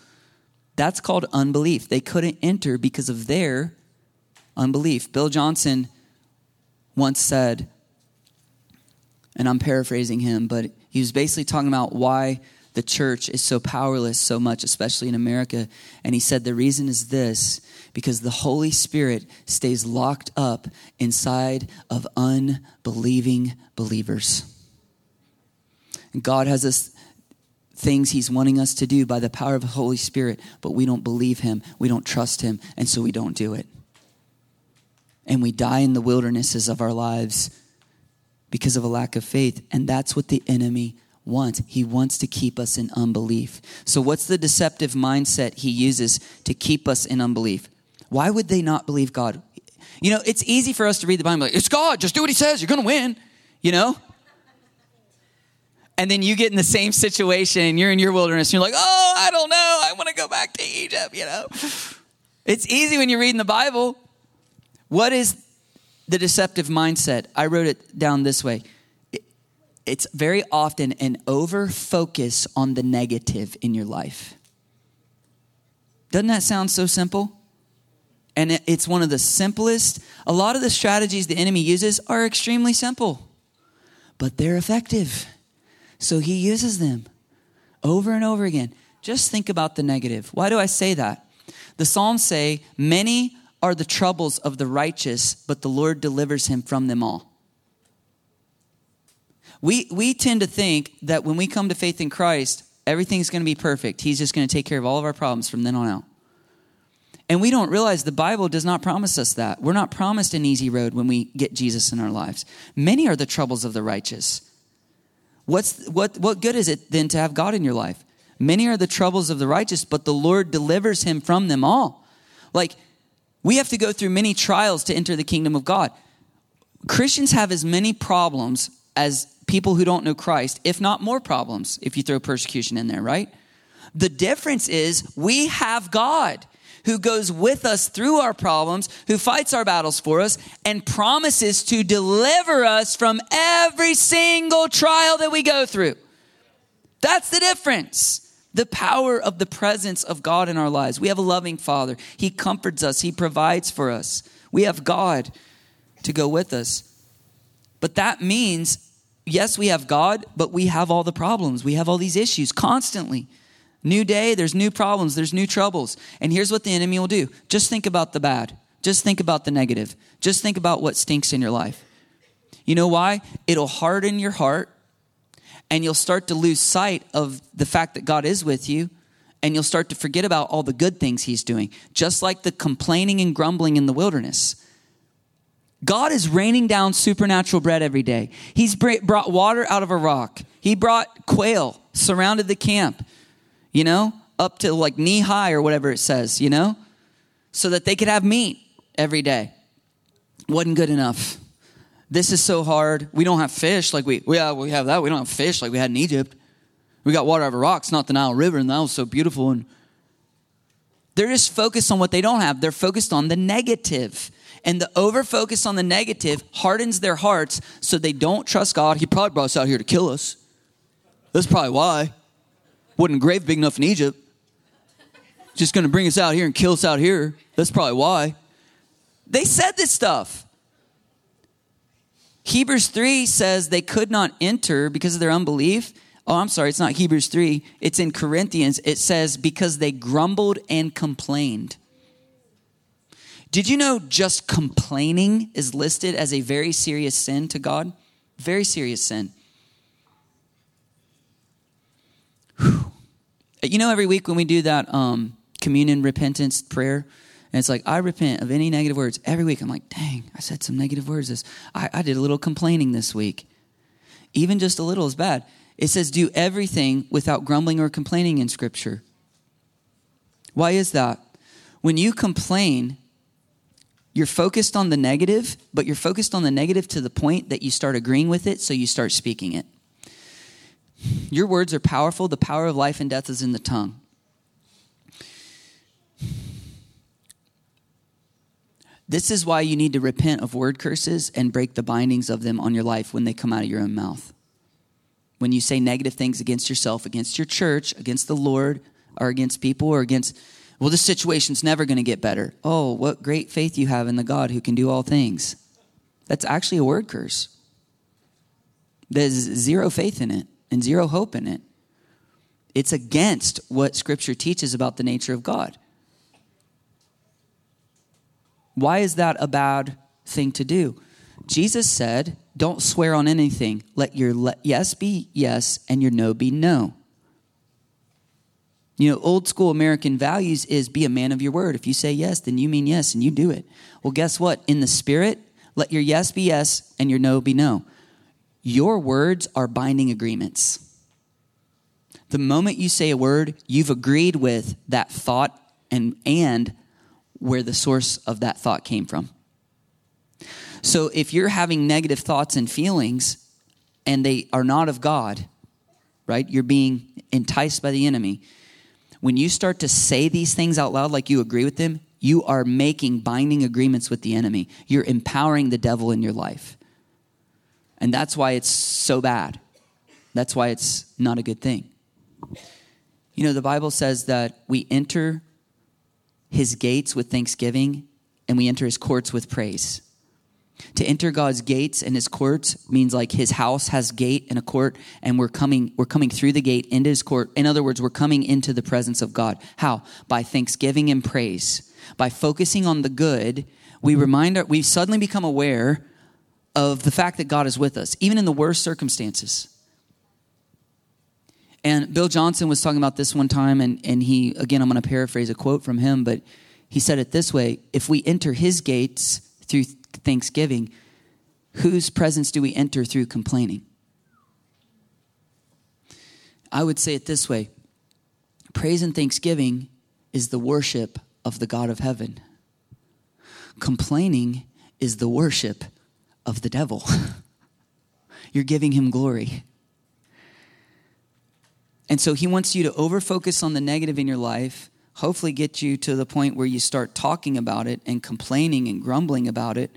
That's called unbelief. They couldn't enter because of their unbelief. Bill Johnson once said, and I'm paraphrasing him, but he was basically talking about why the church is so powerless so much, especially in America. And he said the reason is this because the Holy Spirit stays locked up inside of unbelieving believers. And God has us things he's wanting us to do by the power of the Holy Spirit, but we don't believe him, we don't trust him, and so we don't do it. And we die in the wildernesses of our lives because of a lack of faith. And that's what the enemy wants. He wants to keep us in unbelief. So, what's the deceptive mindset he uses to keep us in unbelief? Why would they not believe God? You know, it's easy for us to read the Bible like, it's God, just do what he says, you're going to win, you know? And then you get in the same situation you're in your wilderness and you're like, oh, I don't know, I want to go back to Egypt, you know? It's easy when you're reading the Bible. What is the deceptive mindset? I wrote it down this way it's very often an over focus on the negative in your life. Doesn't that sound so simple? And it's one of the simplest. A lot of the strategies the enemy uses are extremely simple, but they're effective. So he uses them over and over again. Just think about the negative. Why do I say that? The Psalms say, Many are the troubles of the righteous, but the Lord delivers him from them all. We, we tend to think that when we come to faith in Christ, everything's going to be perfect. He's just going to take care of all of our problems from then on out. And we don't realize the Bible does not promise us that. We're not promised an easy road when we get Jesus in our lives. Many are the troubles of the righteous. What's, what, what good is it then to have God in your life? Many are the troubles of the righteous, but the Lord delivers him from them all. Like, we have to go through many trials to enter the kingdom of God. Christians have as many problems as people who don't know Christ, if not more problems, if you throw persecution in there, right? The difference is we have God who goes with us through our problems, who fights our battles for us, and promises to deliver us from every single trial that we go through. That's the difference. The power of the presence of God in our lives. We have a loving Father. He comforts us, He provides for us. We have God to go with us. But that means, yes, we have God, but we have all the problems. We have all these issues constantly. New day, there's new problems, there's new troubles. And here's what the enemy will do just think about the bad, just think about the negative, just think about what stinks in your life. You know why? It'll harden your heart, and you'll start to lose sight of the fact that God is with you, and you'll start to forget about all the good things He's doing, just like the complaining and grumbling in the wilderness. God is raining down supernatural bread every day. He's brought water out of a rock. He brought quail, surrounded the camp you know, up to like knee high or whatever it says, you know, so that they could have meat every day. Wasn't good enough. This is so hard. We don't have fish like we, we, have, that. We don't have fish like we had in Egypt. We got water over rocks, not the Nile River, and that was so beautiful. And they're just focused on what they don't have. They're focused on the negative. And the over focus on the negative hardens their hearts so they don't trust God. He probably brought us out here to kill us. That's probably why. Wasn't a grave big enough in Egypt. Just to bring us out here and kill us out here. That's probably why. They said this stuff. Hebrews 3 says they could not enter because of their unbelief. Oh, I'm sorry, it's not Hebrews 3. It's in Corinthians. It says because they grumbled and complained. Did you know just complaining is listed as a very serious sin to God? Very serious sin. You know, every week when we do that um, communion repentance prayer, and it's like, I repent of any negative words. Every week, I'm like, dang, I said some negative words. This, I, I did a little complaining this week. Even just a little is bad. It says, do everything without grumbling or complaining in Scripture. Why is that? When you complain, you're focused on the negative, but you're focused on the negative to the point that you start agreeing with it, so you start speaking it. Your words are powerful. The power of life and death is in the tongue. This is why you need to repent of word curses and break the bindings of them on your life when they come out of your own mouth. When you say negative things against yourself, against your church, against the Lord, or against people, or against, well, this situation's never going to get better. Oh, what great faith you have in the God who can do all things. That's actually a word curse. There's zero faith in it and zero hope in it. It's against what Scripture teaches about the nature of God. Why is that a bad thing to do? Jesus said, Don't swear on anything. Let your let yes be yes and your no be no. You know, old school American values is be a man of your word. If you say yes, then you mean yes and you do it. Well, guess what? In the spirit, let your yes be yes and your no be no. Your words are binding agreements. The moment you say a word, you've agreed with that thought and, and where the source of that thought came from. So if you're having negative thoughts and feelings and they are not of God, right? You're being enticed by the enemy. When you start to say these things out loud like you agree with them, you are making binding agreements with the enemy. You're empowering the devil in your life. And that's why it's so bad. That's why it's not a good thing. You know, the Bible says that we enter his gates with thanksgiving and we enter his courts with praise. To enter God's gates and his courts means like his house has gate and a court and we're coming we're coming through the gate into his court. In other words, we're coming into the presence of God. How? By thanksgiving and praise. By focusing on the good, we remind our, we suddenly become aware of the fact that God is with us even in the worst circumstances. And Bill Johnson was talking about this one time, and, and he, again, I'm going to paraphrase a quote from him, but he said it this way If we enter his gates through thanksgiving, whose presence do we enter through complaining? I would say it this way praise and thanksgiving is the worship of the God of heaven, complaining is the worship of the devil. You're giving him glory. And so he wants you to overfocus on the negative in your life, hopefully get you to the point where you start talking about it and complaining and grumbling about it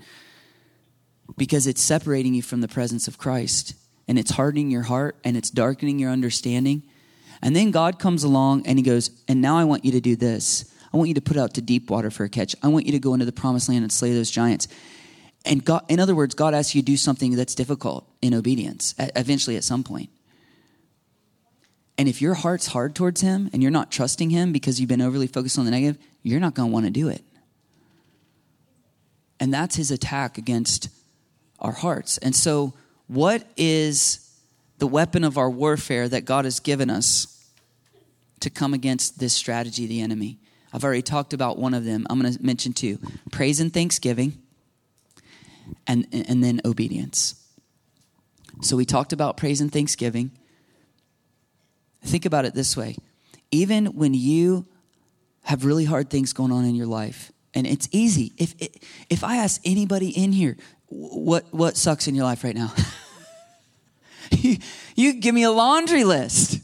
because it's separating you from the presence of Christ and it's hardening your heart and it's darkening your understanding. And then God comes along and he goes, And now I want you to do this. I want you to put out to deep water for a catch. I want you to go into the promised land and slay those giants. And God, in other words, God asks you to do something that's difficult in obedience, eventually at some point. And if your heart's hard towards him and you're not trusting him because you've been overly focused on the negative, you're not going to want to do it. And that's his attack against our hearts. And so, what is the weapon of our warfare that God has given us to come against this strategy of the enemy? I've already talked about one of them. I'm going to mention two praise and thanksgiving, and, and then obedience. So, we talked about praise and thanksgiving. Think about it this way even when you have really hard things going on in your life, and it's easy. If, if I ask anybody in here, what, what sucks in your life right now? you, you give me a laundry list,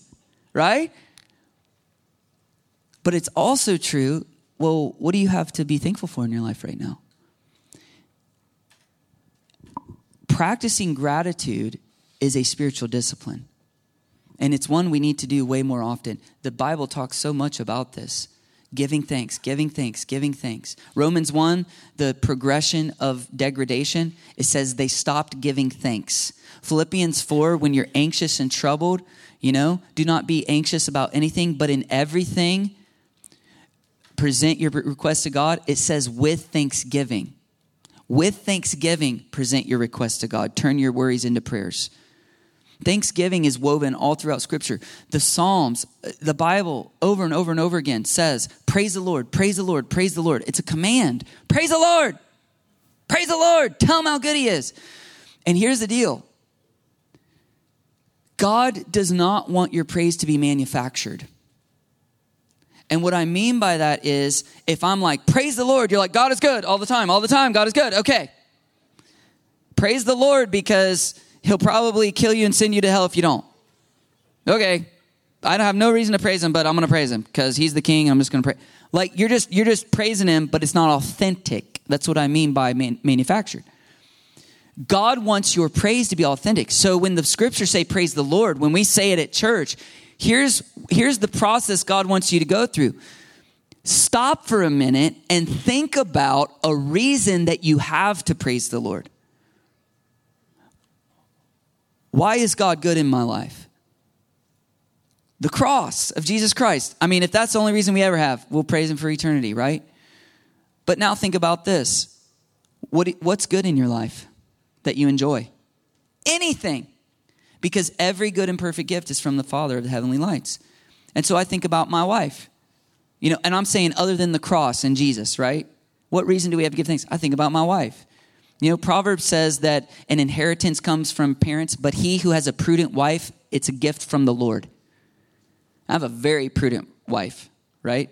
right? But it's also true. Well, what do you have to be thankful for in your life right now? Practicing gratitude is a spiritual discipline. And it's one we need to do way more often. The Bible talks so much about this giving thanks, giving thanks, giving thanks. Romans 1, the progression of degradation, it says they stopped giving thanks. Philippians 4, when you're anxious and troubled, you know, do not be anxious about anything, but in everything, present your request to God. It says with thanksgiving. With thanksgiving, present your request to God. Turn your worries into prayers. Thanksgiving is woven all throughout Scripture. The Psalms, uh, the Bible, over and over and over again says, Praise the Lord, praise the Lord, praise the Lord. It's a command. Praise the Lord, praise the Lord. Tell him how good he is. And here's the deal God does not want your praise to be manufactured. And what I mean by that is if I'm like, Praise the Lord, you're like, God is good all the time, all the time, God is good. Okay. Praise the Lord because he'll probably kill you and send you to hell if you don't. Okay. I don't have no reason to praise him, but I'm going to praise him because he's the king. I'm just going to pray. Like you're just you're just praising him, but it's not authentic. That's what I mean by man- manufactured. God wants your praise to be authentic. So when the scriptures say praise the Lord, when we say it at church, here's here's the process God wants you to go through. Stop for a minute and think about a reason that you have to praise the Lord. Why is God good in my life? The cross of Jesus Christ. I mean, if that's the only reason we ever have, we'll praise Him for eternity, right? But now think about this. What, what's good in your life that you enjoy? Anything. Because every good and perfect gift is from the Father of the heavenly lights. And so I think about my wife. You know, and I'm saying other than the cross and Jesus, right? What reason do we have to give thanks? I think about my wife. You know, Proverbs says that an inheritance comes from parents, but he who has a prudent wife, it's a gift from the Lord. I have a very prudent wife, right?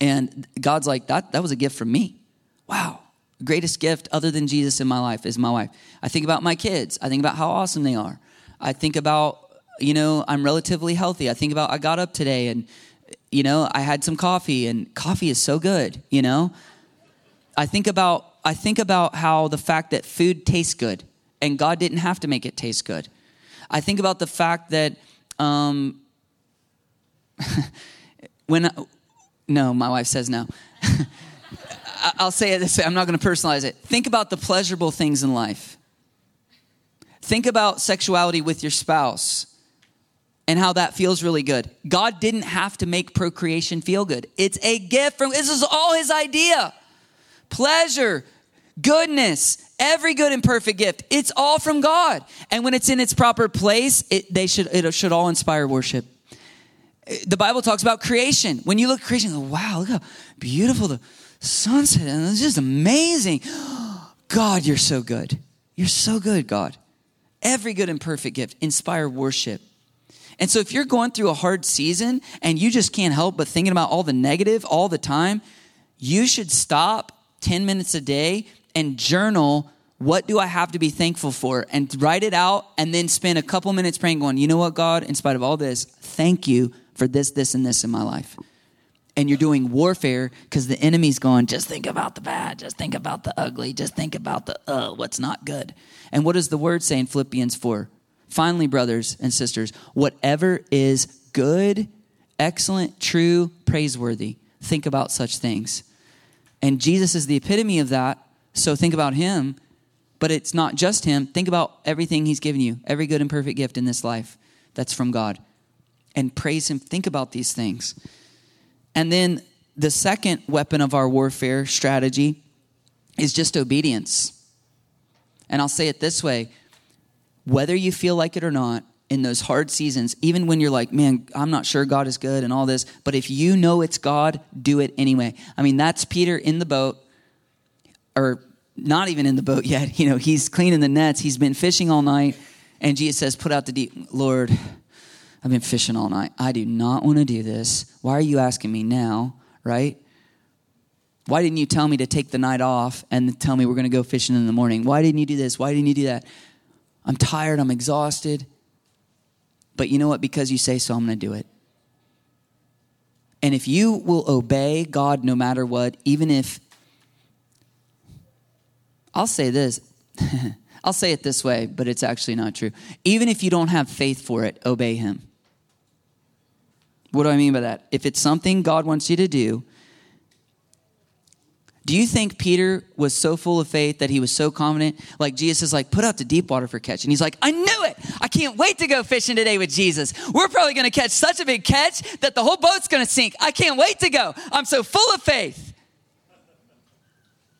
And God's like, that, that was a gift from me. Wow. Greatest gift other than Jesus in my life is my wife. I think about my kids. I think about how awesome they are. I think about, you know, I'm relatively healthy. I think about I got up today and you know, I had some coffee and coffee is so good, you know? I think about I think about how the fact that food tastes good and God didn't have to make it taste good. I think about the fact that um, when no, my wife says no. I'll say it this way. I'm not going to personalize it. Think about the pleasurable things in life. Think about sexuality with your spouse and how that feels really good. God didn't have to make procreation feel good. It's a gift from this is all his idea. Pleasure, goodness, every good and perfect gift. It's all from God. And when it's in its proper place, it they should it should all inspire worship. The Bible talks about creation. When you look at creation, go, wow, look how beautiful the sunset and it's just amazing. God, you're so good. You're so good, God. Every good and perfect gift inspire worship. And so if you're going through a hard season and you just can't help but thinking about all the negative all the time, you should stop 10 minutes a day and journal what do I have to be thankful for and write it out and then spend a couple minutes praying going, "You know what, God, in spite of all this, thank you for this this and this in my life." And you're doing warfare because the enemy's going, just think about the bad, just think about the ugly, just think about the uh, what's not good. And what does the word say in Philippians 4? Finally, brothers and sisters, whatever is good, excellent, true, praiseworthy, think about such things. And Jesus is the epitome of that. So think about him. But it's not just him. Think about everything he's given you, every good and perfect gift in this life that's from God. And praise him. Think about these things. And then the second weapon of our warfare strategy is just obedience. And I'll say it this way whether you feel like it or not, in those hard seasons, even when you're like, man, I'm not sure God is good and all this, but if you know it's God, do it anyway. I mean, that's Peter in the boat, or not even in the boat yet. You know, he's cleaning the nets, he's been fishing all night, and Jesus says, Put out the deep. Lord, I've been fishing all night. I do not want to do this. Why are you asking me now, right? Why didn't you tell me to take the night off and tell me we're going to go fishing in the morning? Why didn't you do this? Why didn't you do that? I'm tired. I'm exhausted. But you know what? Because you say so, I'm going to do it. And if you will obey God no matter what, even if, I'll say this, I'll say it this way, but it's actually not true. Even if you don't have faith for it, obey Him. What do I mean by that? If it's something God wants you to do, do you think Peter was so full of faith that he was so confident? Like Jesus is like, put out the deep water for catch. And he's like, I knew it. I can't wait to go fishing today with Jesus. We're probably going to catch such a big catch that the whole boat's going to sink. I can't wait to go. I'm so full of faith.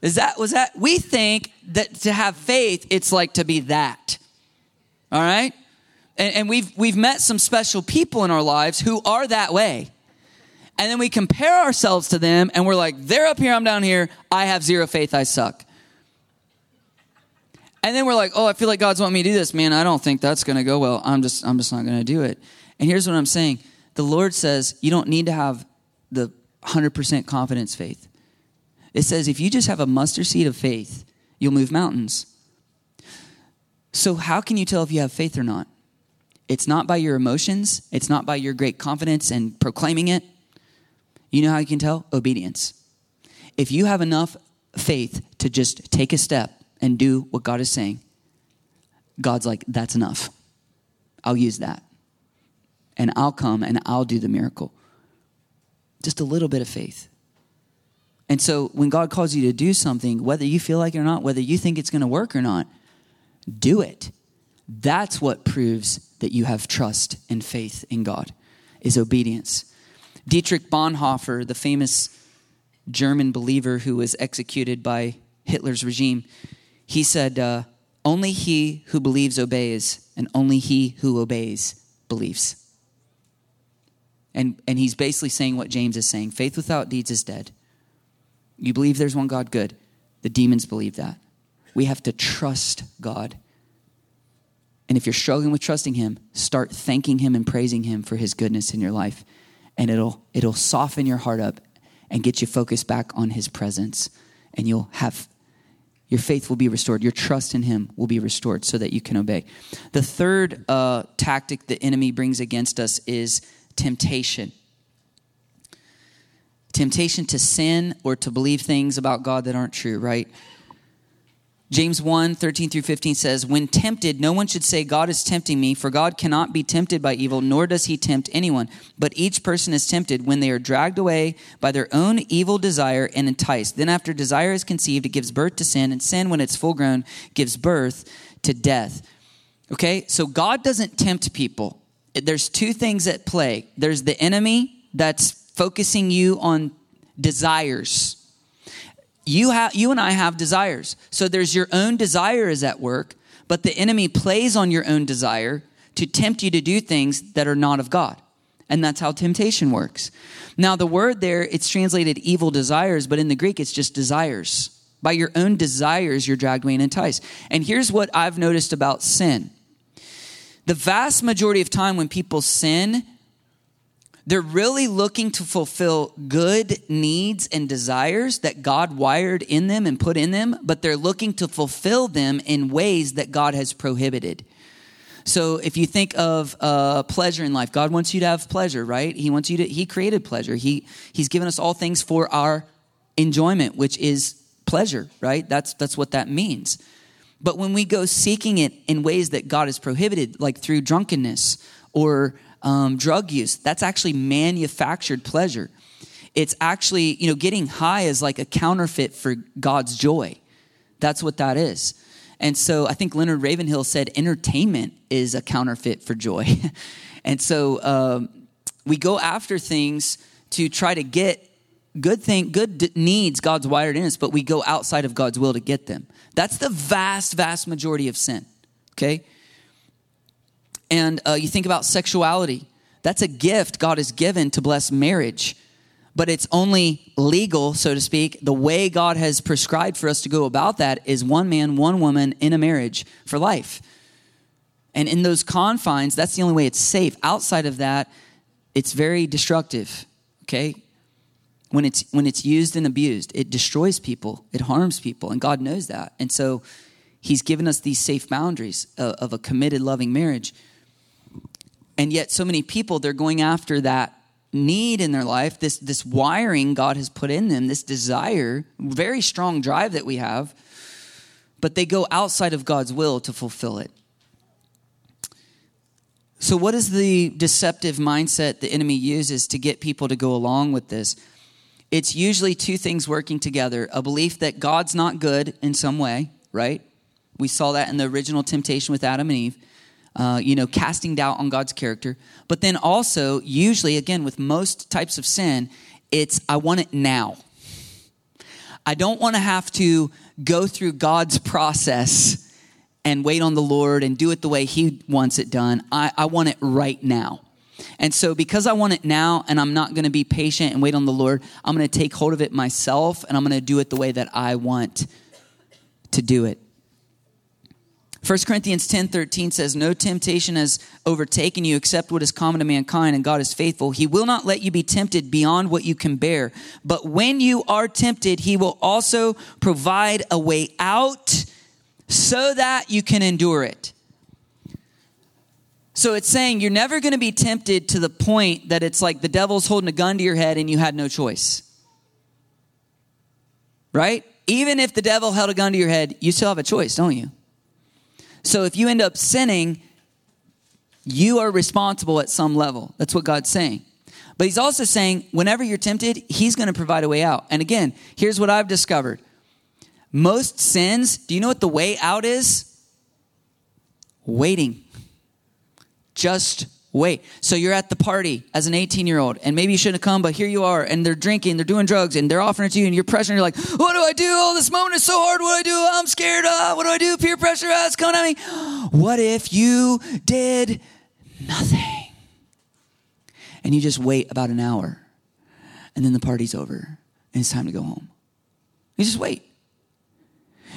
Is that, was that, we think that to have faith, it's like to be that. All right? And, and we've, we've met some special people in our lives who are that way and then we compare ourselves to them and we're like, they're up here, I'm down here, I have zero faith, I suck. And then we're like, oh, I feel like God's wanting me to do this. Man, I don't think that's going to go well. I'm just, I'm just not going to do it. And here's what I'm saying the Lord says you don't need to have the 100% confidence faith. It says if you just have a mustard seed of faith, you'll move mountains. So, how can you tell if you have faith or not? It's not by your emotions, it's not by your great confidence and proclaiming it. You know how you can tell? Obedience. If you have enough faith to just take a step and do what God is saying, God's like, that's enough. I'll use that. And I'll come and I'll do the miracle. Just a little bit of faith. And so when God calls you to do something, whether you feel like it or not, whether you think it's going to work or not, do it. That's what proves that you have trust and faith in God, is obedience. Dietrich Bonhoeffer, the famous German believer who was executed by Hitler's regime, he said, uh, Only he who believes obeys, and only he who obeys believes. And, and he's basically saying what James is saying faith without deeds is dead. You believe there's one God, good. The demons believe that. We have to trust God. And if you're struggling with trusting Him, start thanking Him and praising Him for His goodness in your life and it'll it'll soften your heart up and get you focused back on his presence and you'll have your faith will be restored your trust in him will be restored so that you can obey the third uh, tactic the enemy brings against us is temptation temptation to sin or to believe things about God that aren't true, right? James 1 13 through 15 says, When tempted, no one should say, God is tempting me, for God cannot be tempted by evil, nor does he tempt anyone. But each person is tempted when they are dragged away by their own evil desire and enticed. Then, after desire is conceived, it gives birth to sin, and sin, when it's full grown, gives birth to death. Okay, so God doesn't tempt people. There's two things at play there's the enemy that's focusing you on desires you have you and I have desires. So there's your own desire is at work, but the enemy plays on your own desire to tempt you to do things that are not of God. And that's how temptation works. Now the word there it's translated evil desires, but in the Greek it's just desires. By your own desires you're dragged away and enticed. And here's what I've noticed about sin. The vast majority of time when people sin, they're really looking to fulfill good needs and desires that God wired in them and put in them, but they're looking to fulfill them in ways that God has prohibited. So if you think of uh, pleasure in life, God wants you to have pleasure, right? He wants you to. He created pleasure. He He's given us all things for our enjoyment, which is pleasure, right? That's that's what that means. But when we go seeking it in ways that God has prohibited, like through drunkenness or um, drug use. That's actually manufactured pleasure. It's actually, you know, getting high is like a counterfeit for God's joy. That's what that is. And so I think Leonard Ravenhill said entertainment is a counterfeit for joy. and so um, we go after things to try to get good thing good needs god's wired in us but we go outside of god's will to get them that's the vast vast majority of sin okay and uh, you think about sexuality. That's a gift God has given to bless marriage, but it's only legal, so to speak. The way God has prescribed for us to go about that is one man, one woman in a marriage for life. And in those confines, that's the only way it's safe. Outside of that, it's very destructive, okay? When it's, when it's used and abused, it destroys people, it harms people, and God knows that. And so He's given us these safe boundaries of, of a committed, loving marriage. And yet, so many people, they're going after that need in their life, this, this wiring God has put in them, this desire, very strong drive that we have, but they go outside of God's will to fulfill it. So, what is the deceptive mindset the enemy uses to get people to go along with this? It's usually two things working together a belief that God's not good in some way, right? We saw that in the original temptation with Adam and Eve uh, you know, casting doubt on God's character. But then also, usually, again, with most types of sin, it's I want it now. I don't want to have to go through God's process and wait on the Lord and do it the way He wants it done. I, I want it right now. And so, because I want it now and I'm not going to be patient and wait on the Lord, I'm going to take hold of it myself and I'm going to do it the way that I want to do it. 1 Corinthians 10 13 says, No temptation has overtaken you except what is common to mankind, and God is faithful. He will not let you be tempted beyond what you can bear. But when you are tempted, He will also provide a way out so that you can endure it. So it's saying you're never going to be tempted to the point that it's like the devil's holding a gun to your head and you had no choice. Right? Even if the devil held a gun to your head, you still have a choice, don't you? So if you end up sinning, you are responsible at some level. That's what God's saying. But he's also saying, whenever you're tempted, he's going to provide a way out. And again, here's what I've discovered most sins, do you know what the way out is? Waiting. Just wait. So you're at the party as an 18 year old, and maybe you shouldn't have come, but here you are, and they're drinking, they're doing drugs, and they're offering it to you, and you're pressuring. You're like, what do I do? Oh, this moment is so hard. What do I do? I'm scared. Uh, what do I do? Peer pressure. Uh, it's coming at me. What if you did nothing? And you just wait about an hour, and then the party's over, and it's time to go home. You just wait.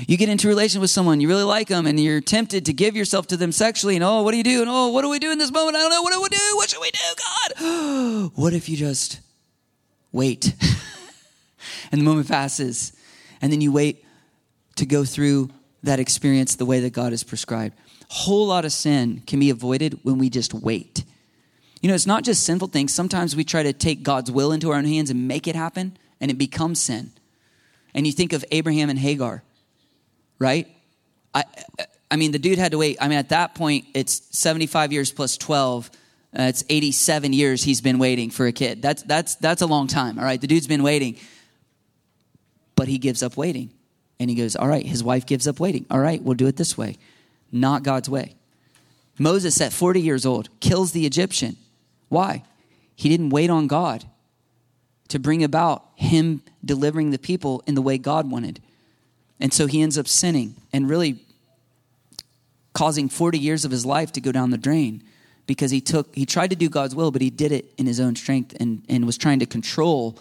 You get into a relation with someone, you really like them, and you're tempted to give yourself to them sexually, and oh, what do you do? And oh, what do we do in this moment? I don't know. What do we do? What should we do, God? what if you just wait? and the moment passes, and then you wait to go through that experience the way that God has prescribed. A whole lot of sin can be avoided when we just wait. You know, it's not just sinful things. Sometimes we try to take God's will into our own hands and make it happen, and it becomes sin. And you think of Abraham and Hagar, right? I, I mean, the dude had to wait. I mean, at that point, it's 75 years plus 12. Uh, it's 87 years he's been waiting for a kid. That's, that's, that's a long time, all right? The dude's been waiting. But he gives up waiting. And he goes, All right, his wife gives up waiting. All right, we'll do it this way. Not God's way. Moses, at 40 years old, kills the Egyptian. Why? He didn't wait on God to bring about him delivering the people in the way God wanted. And so he ends up sinning and really causing 40 years of his life to go down the drain because he took he tried to do God's will, but he did it in his own strength and, and was trying to control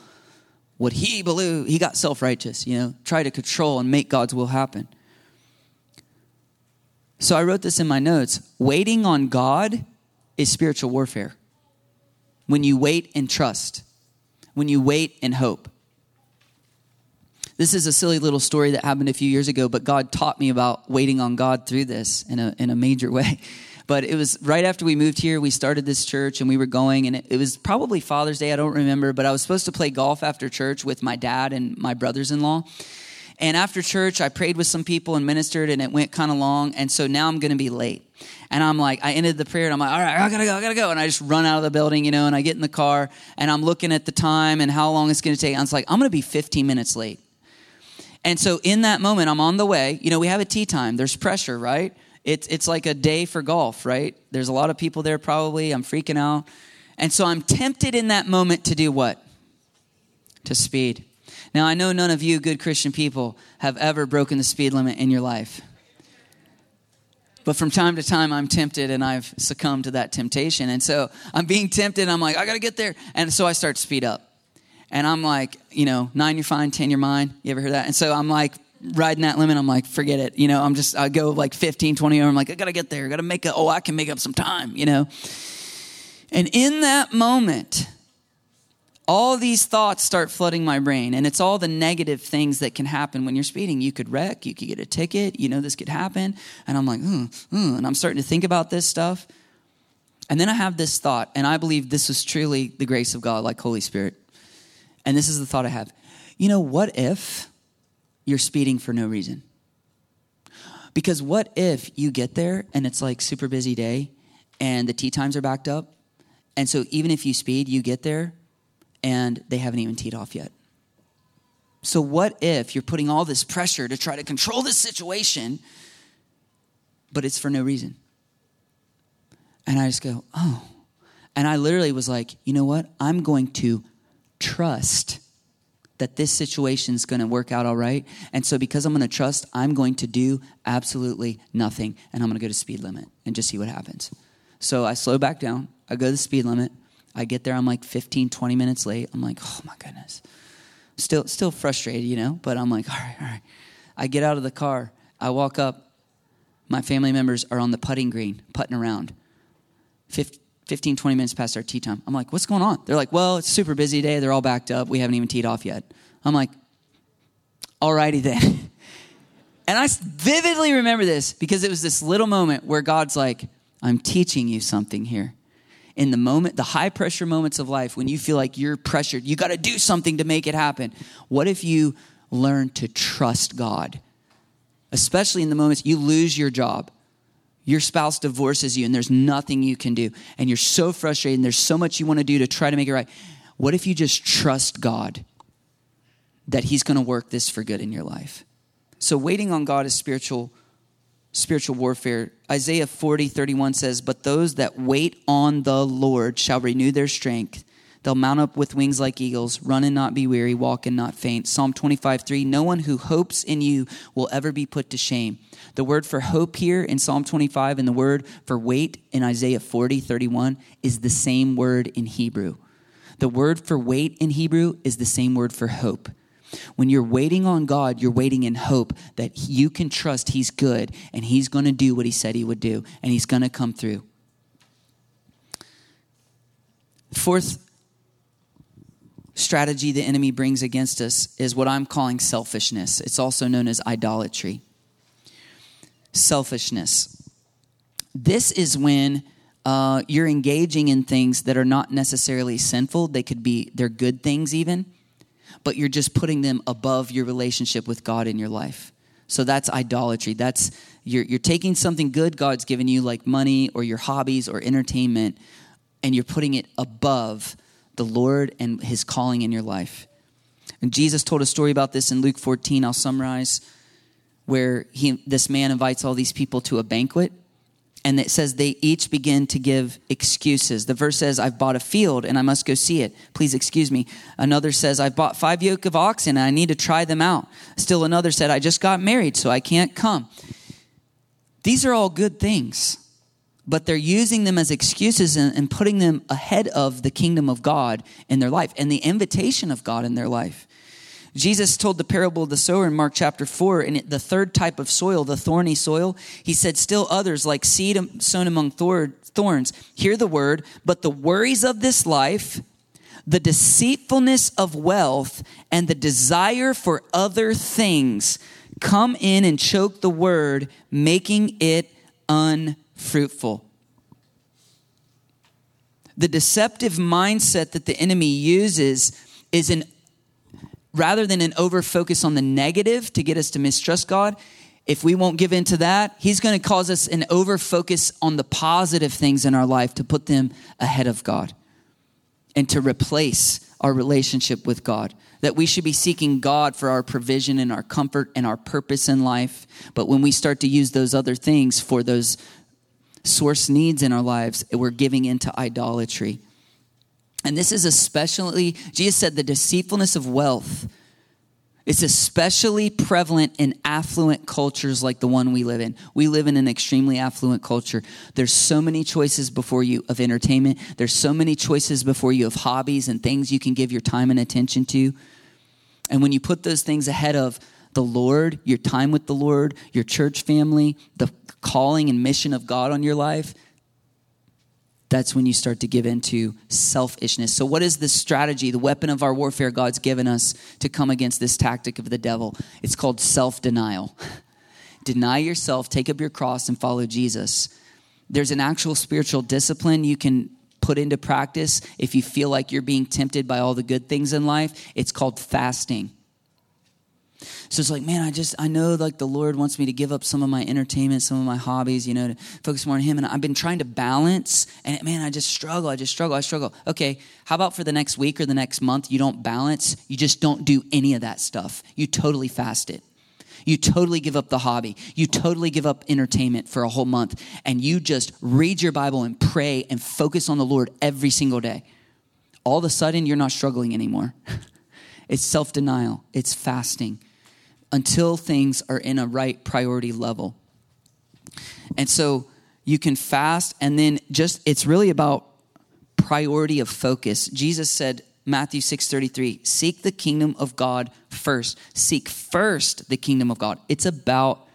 what he believed. He got self-righteous, you know, try to control and make God's will happen. So I wrote this in my notes. Waiting on God is spiritual warfare. When you wait and trust, when you wait and hope. This is a silly little story that happened a few years ago, but God taught me about waiting on God through this in a, in a major way. But it was right after we moved here, we started this church and we were going, and it, it was probably Father's Day, I don't remember, but I was supposed to play golf after church with my dad and my brothers in law. And after church, I prayed with some people and ministered, and it went kind of long. And so now I'm going to be late. And I'm like, I ended the prayer, and I'm like, all right, I gotta go, I gotta go. And I just run out of the building, you know, and I get in the car, and I'm looking at the time and how long it's going to take. I was like, I'm going to be 15 minutes late. And so in that moment, I'm on the way. You know, we have a tee time. There's pressure, right? It's, it's like a day for golf, right? There's a lot of people there probably. I'm freaking out. And so I'm tempted in that moment to do what? To speed. Now, I know none of you good Christian people have ever broken the speed limit in your life. But from time to time, I'm tempted and I've succumbed to that temptation. And so I'm being tempted. I'm like, I got to get there. And so I start to speed up. And I'm like, you know, nine, you're fine, 10, you're mine. You ever heard that? And so I'm like, riding that limit, I'm like, forget it. You know, I'm just, I go like 15, 20 I'm like, I got to get there. I got to make a, oh, I can make up some time, you know. And in that moment, all these thoughts start flooding my brain. And it's all the negative things that can happen when you're speeding. You could wreck, you could get a ticket, you know, this could happen. And I'm like, mm, mm, and I'm starting to think about this stuff. And then I have this thought, and I believe this is truly the grace of God, like Holy Spirit. And this is the thought I have. You know, what if you're speeding for no reason. Because what if you get there and it's like super busy day and the tee times are backed up? And so even if you speed, you get there and they haven't even teed off yet. So what if you're putting all this pressure to try to control this situation, but it's for no reason? And I just go, oh. And I literally was like, you know what? I'm going to trust that this situation is going to work out all right. And so, because I'm going to trust, I'm going to do absolutely nothing. And I'm going to go to speed limit and just see what happens. So, I slow back down. I go to the speed limit. I get there. I'm like 15, 20 minutes late. I'm like, oh my goodness. Still, still frustrated, you know, but I'm like, all right, all right. I get out of the car. I walk up. My family members are on the putting green, putting around. 50, 15, 20 minutes past our tee time. I'm like, what's going on? They're like, well, it's super busy day. They're all backed up. We haven't even teed off yet. I'm like, alrighty then. and I vividly remember this because it was this little moment where God's like, I'm teaching you something here. In the moment, the high pressure moments of life, when you feel like you're pressured, you got to do something to make it happen. What if you learn to trust God? Especially in the moments you lose your job your spouse divorces you and there's nothing you can do. And you're so frustrated and there's so much you want to do to try to make it right. What if you just trust god that he's going to work this for good in your life? So waiting on god is spiritual spiritual warfare. Isaiah 40 31 says but those that wait on the lord shall renew their strength They'll mount up with wings like eagles, run and not be weary, walk and not faint. Psalm 25, 3 No one who hopes in you will ever be put to shame. The word for hope here in Psalm 25 and the word for wait in Isaiah 40, 31 is the same word in Hebrew. The word for wait in Hebrew is the same word for hope. When you're waiting on God, you're waiting in hope that you can trust He's good and He's going to do what He said He would do and He's going to come through. Fourth strategy the enemy brings against us is what I'm calling selfishness. It's also known as idolatry. Selfishness. This is when uh, you're engaging in things that are not necessarily sinful. They could be, they're good things even, but you're just putting them above your relationship with God in your life. So that's idolatry. That's, you're, you're taking something good God's given you, like money or your hobbies or entertainment, and you're putting it above the Lord and his calling in your life. And Jesus told a story about this in Luke 14. I'll summarize where he, this man invites all these people to a banquet and it says they each begin to give excuses. The verse says, I've bought a field and I must go see it. Please excuse me. Another says, I've bought five yoke of oxen and I need to try them out. Still another said, I just got married, so I can't come. These are all good things, but they're using them as excuses and, and putting them ahead of the kingdom of God in their life and the invitation of God in their life. Jesus told the parable of the sower in Mark chapter 4, and the third type of soil, the thorny soil, he said, Still others, like seed sown among thorns, hear the word, but the worries of this life, the deceitfulness of wealth, and the desire for other things come in and choke the word, making it unfruitful. The deceptive mindset that the enemy uses is an rather than an over focus on the negative to get us to mistrust God, if we won't give in to that, He's going to cause us an over focus on the positive things in our life to put them ahead of God and to replace our relationship with God. That we should be seeking God for our provision and our comfort and our purpose in life. But when we start to use those other things for those source needs in our lives, we're giving into idolatry. And this is especially, Jesus said, the deceitfulness of wealth. It's especially prevalent in affluent cultures like the one we live in. We live in an extremely affluent culture. There's so many choices before you of entertainment. There's so many choices before you of hobbies and things you can give your time and attention to. And when you put those things ahead of the Lord, your time with the Lord, your church family, the calling and mission of God on your life, that's when you start to give into selfishness. So, what is the strategy, the weapon of our warfare God's given us to come against this tactic of the devil? It's called self denial. Deny yourself, take up your cross, and follow Jesus. There's an actual spiritual discipline you can put into practice if you feel like you're being tempted by all the good things in life. It's called fasting. So it's like, man, I just, I know like the Lord wants me to give up some of my entertainment, some of my hobbies, you know, to focus more on Him. And I've been trying to balance, and man, I just struggle. I just struggle. I struggle. Okay, how about for the next week or the next month, you don't balance? You just don't do any of that stuff. You totally fast it. You totally give up the hobby. You totally give up entertainment for a whole month. And you just read your Bible and pray and focus on the Lord every single day. All of a sudden, you're not struggling anymore. it's self denial, it's fasting until things are in a right priority level. And so you can fast and then just it's really about priority of focus. Jesus said Matthew 6:33, seek the kingdom of God first. Seek first the kingdom of God. It's about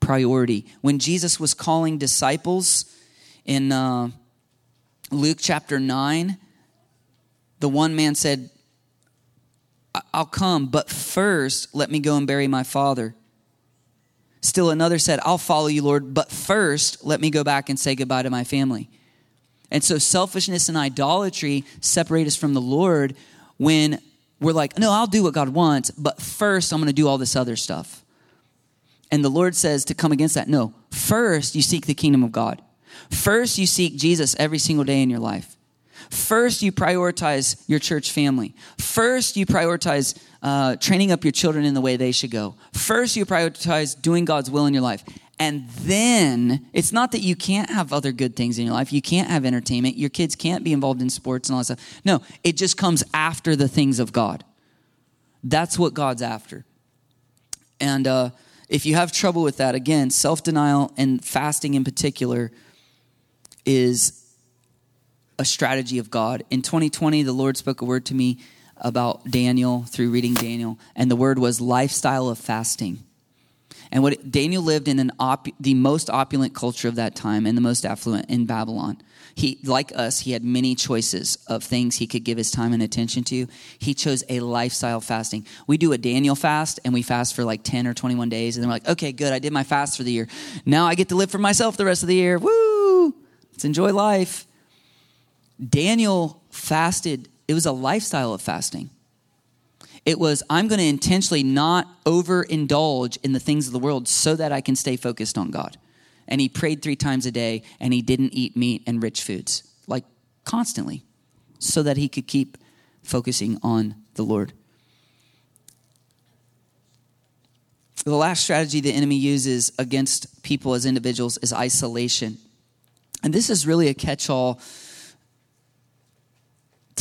priority. When Jesus was calling disciples in uh, Luke chapter 9, the one man said, I'll come, but first let me go and bury my father. Still another said, I'll follow you, Lord, but first let me go back and say goodbye to my family. And so selfishness and idolatry separate us from the Lord when we're like, no, I'll do what God wants, but first I'm going to do all this other stuff. And the Lord says to come against that, no, first you seek the kingdom of God. First you seek Jesus every single day in your life. First, you prioritize your church family. First, you prioritize uh, training up your children in the way they should go. First, you prioritize doing God's will in your life. And then, it's not that you can't have other good things in your life. You can't have entertainment. Your kids can't be involved in sports and all that stuff. No, it just comes after the things of God. That's what God's after. And uh, if you have trouble with that, again, self denial and fasting in particular is a strategy of God. In 2020, the Lord spoke a word to me about Daniel through reading Daniel, and the word was lifestyle of fasting. And what Daniel lived in an op, the most opulent culture of that time and the most affluent in Babylon. He, like us, he had many choices of things he could give his time and attention to. He chose a lifestyle fasting. We do a Daniel fast and we fast for like 10 or 21 days. And then we're like, okay, good, I did my fast for the year. Now I get to live for myself the rest of the year. Woo! Let's enjoy life. Daniel fasted, it was a lifestyle of fasting. It was, I'm going to intentionally not overindulge in the things of the world so that I can stay focused on God. And he prayed three times a day and he didn't eat meat and rich foods, like constantly, so that he could keep focusing on the Lord. The last strategy the enemy uses against people as individuals is isolation. And this is really a catch all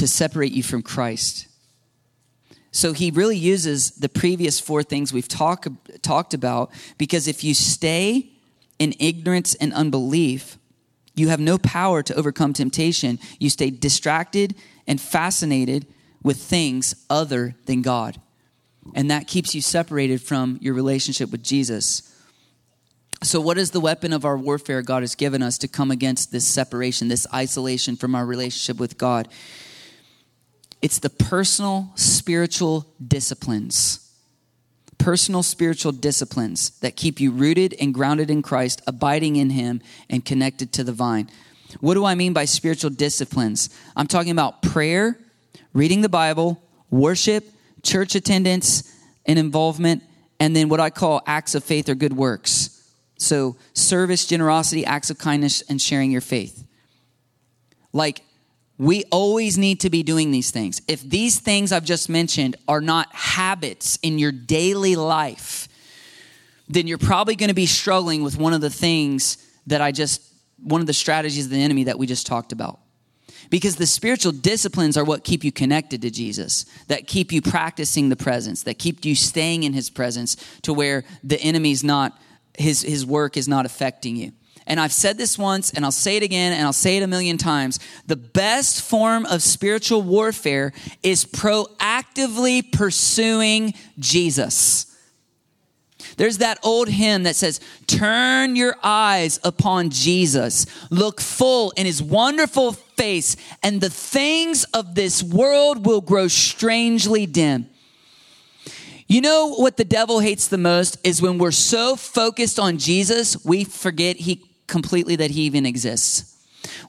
to separate you from Christ. So he really uses the previous four things we've talk, talked about because if you stay in ignorance and unbelief, you have no power to overcome temptation. You stay distracted and fascinated with things other than God. And that keeps you separated from your relationship with Jesus. So, what is the weapon of our warfare God has given us to come against this separation, this isolation from our relationship with God? It's the personal spiritual disciplines. Personal spiritual disciplines that keep you rooted and grounded in Christ, abiding in Him, and connected to the vine. What do I mean by spiritual disciplines? I'm talking about prayer, reading the Bible, worship, church attendance and involvement, and then what I call acts of faith or good works. So, service, generosity, acts of kindness, and sharing your faith. Like, we always need to be doing these things. If these things I've just mentioned are not habits in your daily life, then you're probably going to be struggling with one of the things that I just, one of the strategies of the enemy that we just talked about. Because the spiritual disciplines are what keep you connected to Jesus, that keep you practicing the presence, that keep you staying in his presence to where the enemy's not, his, his work is not affecting you and I've said this once and I'll say it again and I'll say it a million times. The best form of spiritual warfare is proactively pursuing Jesus. There's that old hymn that says, Turn your eyes upon Jesus, look full in his wonderful face, and the things of this world will grow strangely dim. You know what the devil hates the most is when we're so focused on Jesus, we forget he completely that he even exists.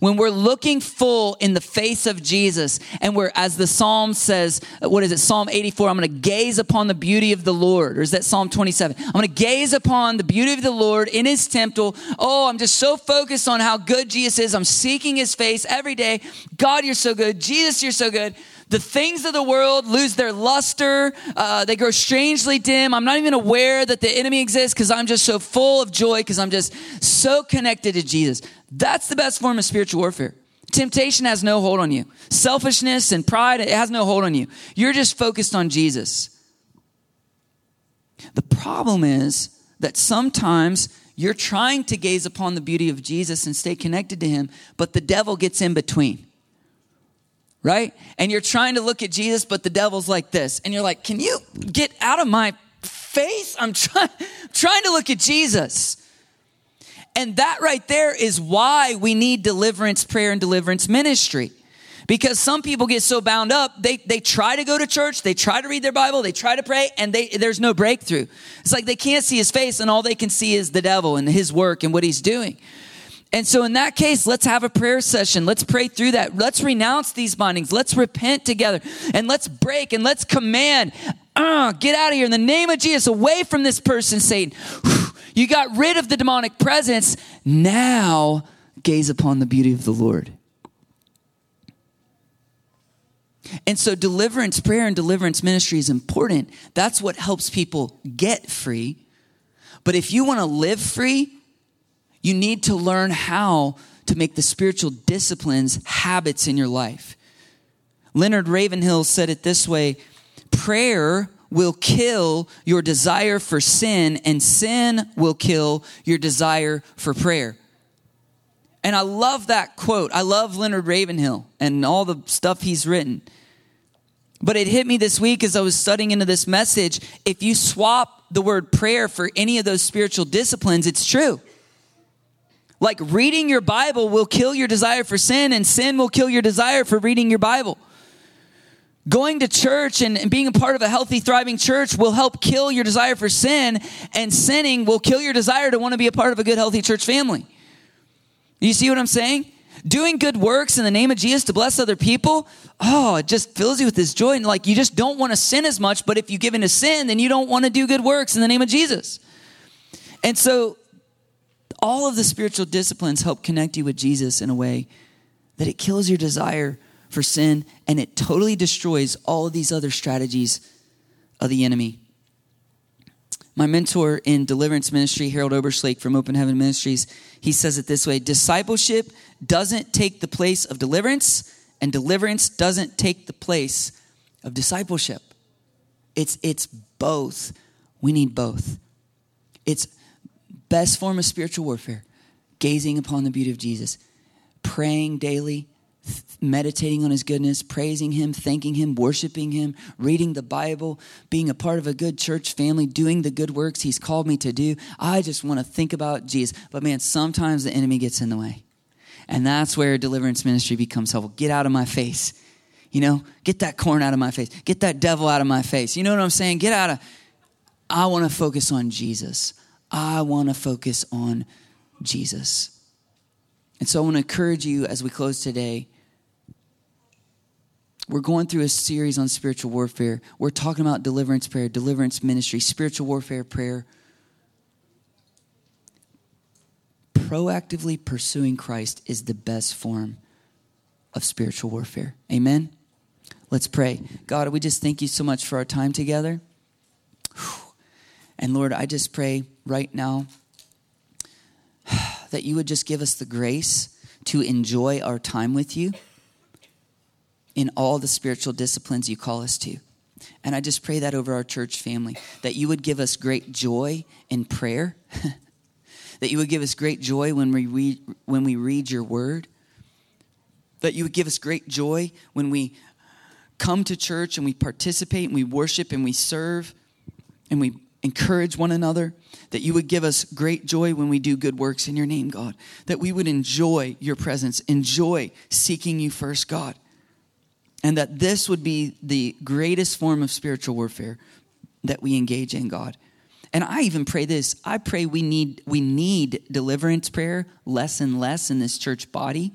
When we're looking full in the face of Jesus, and we're, as the psalm says, what is it, Psalm 84, I'm going to gaze upon the beauty of the Lord. Or is that Psalm 27? I'm going to gaze upon the beauty of the Lord in his temple. Oh, I'm just so focused on how good Jesus is. I'm seeking his face every day. God, you're so good. Jesus, you're so good the things of the world lose their luster. Uh, they grow strangely dim. I'm not even aware that the enemy exists because I'm just so full of joy because I'm just so connected to Jesus. That's the best form of spiritual warfare. Temptation has no hold on you. Selfishness and pride, it has no hold on you. You're just focused on Jesus. The problem is that sometimes you're trying to gaze upon the beauty of Jesus and stay connected to him, but the devil gets in between right? And you're trying to look at Jesus, but the devil's like this. And you're like, can you get out of my face? I'm trying, trying to look at Jesus. And that right there is why we need deliverance prayer and deliverance ministry. Because some people get so bound up, they, they try to go to church, they try to read their Bible, they try to pray, and they, there's no breakthrough. It's like they can't see his face, and all they can see is the devil and his work and what he's doing. And so, in that case, let's have a prayer session. Let's pray through that. Let's renounce these bindings. Let's repent together and let's break and let's command. Uh, get out of here in the name of Jesus, away from this person, Satan. You got rid of the demonic presence. Now, gaze upon the beauty of the Lord. And so, deliverance prayer and deliverance ministry is important. That's what helps people get free. But if you want to live free, you need to learn how to make the spiritual disciplines habits in your life. Leonard Ravenhill said it this way prayer will kill your desire for sin, and sin will kill your desire for prayer. And I love that quote. I love Leonard Ravenhill and all the stuff he's written. But it hit me this week as I was studying into this message. If you swap the word prayer for any of those spiritual disciplines, it's true. Like reading your Bible will kill your desire for sin, and sin will kill your desire for reading your Bible. Going to church and, being a part of a healthy, thriving church will help kill your desire for sin, and sinning will kill your desire to want to be a part of a good, healthy church family. You see what I'm saying? Doing good works in the name of Jesus to bless other people, oh, it just fills you with this joy. And like you just don't want to sin as much, but if you give into sin, then you don't want to do good works in the name of Jesus. And so all of the spiritual disciplines help connect you with Jesus in a way that it kills your desire for sin and it totally destroys all of these other strategies of the enemy. My mentor in deliverance ministry, Harold Oberschlake from Open Heaven Ministries, he says it this way Discipleship doesn't take the place of deliverance, and deliverance doesn't take the place of discipleship. It's, it's both. We need both. It's best form of spiritual warfare gazing upon the beauty of Jesus, praying daily, meditating on his goodness, praising him, thanking him, worshiping him, reading the Bible, being a part of a good church family, doing the good works he's called me to do. I just want to think about Jesus. But man, sometimes the enemy gets in the way. And that's where deliverance ministry becomes helpful. Get out of my face. You know, get that corn out of my face. Get that devil out of my face. You know what I'm saying? Get out of I want to focus on Jesus. I want to focus on Jesus. And so I want to encourage you as we close today we're going through a series on spiritual warfare. We're talking about deliverance prayer, deliverance ministry, spiritual warfare prayer. Proactively pursuing Christ is the best form of spiritual warfare. Amen? Let's pray. God, we just thank you so much for our time together. And Lord, I just pray right now that you would just give us the grace to enjoy our time with you in all the spiritual disciplines you call us to. And I just pray that over our church family, that you would give us great joy in prayer, that you would give us great joy when we read, when we read your word, that you would give us great joy when we come to church and we participate and we worship and we serve and we encourage one another, that you would give us great joy when we do good works in your name, God, that we would enjoy your presence, enjoy seeking you first, God. And that this would be the greatest form of spiritual warfare that we engage in god. And i even pray this. I pray we need we need deliverance prayer less and less in this church body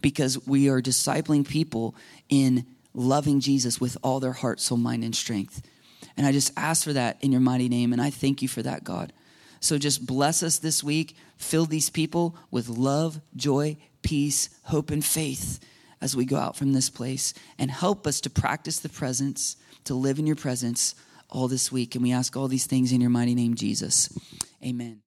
because we are discipling people in loving jesus with all their heart soul mind and strength and i just ask for that in your mighty name and i thank you for that god so just bless us this week fill these people with love joy peace hope and faith as we go out from this place and help us to practice the presence, to live in your presence all this week. And we ask all these things in your mighty name, Jesus. Amen.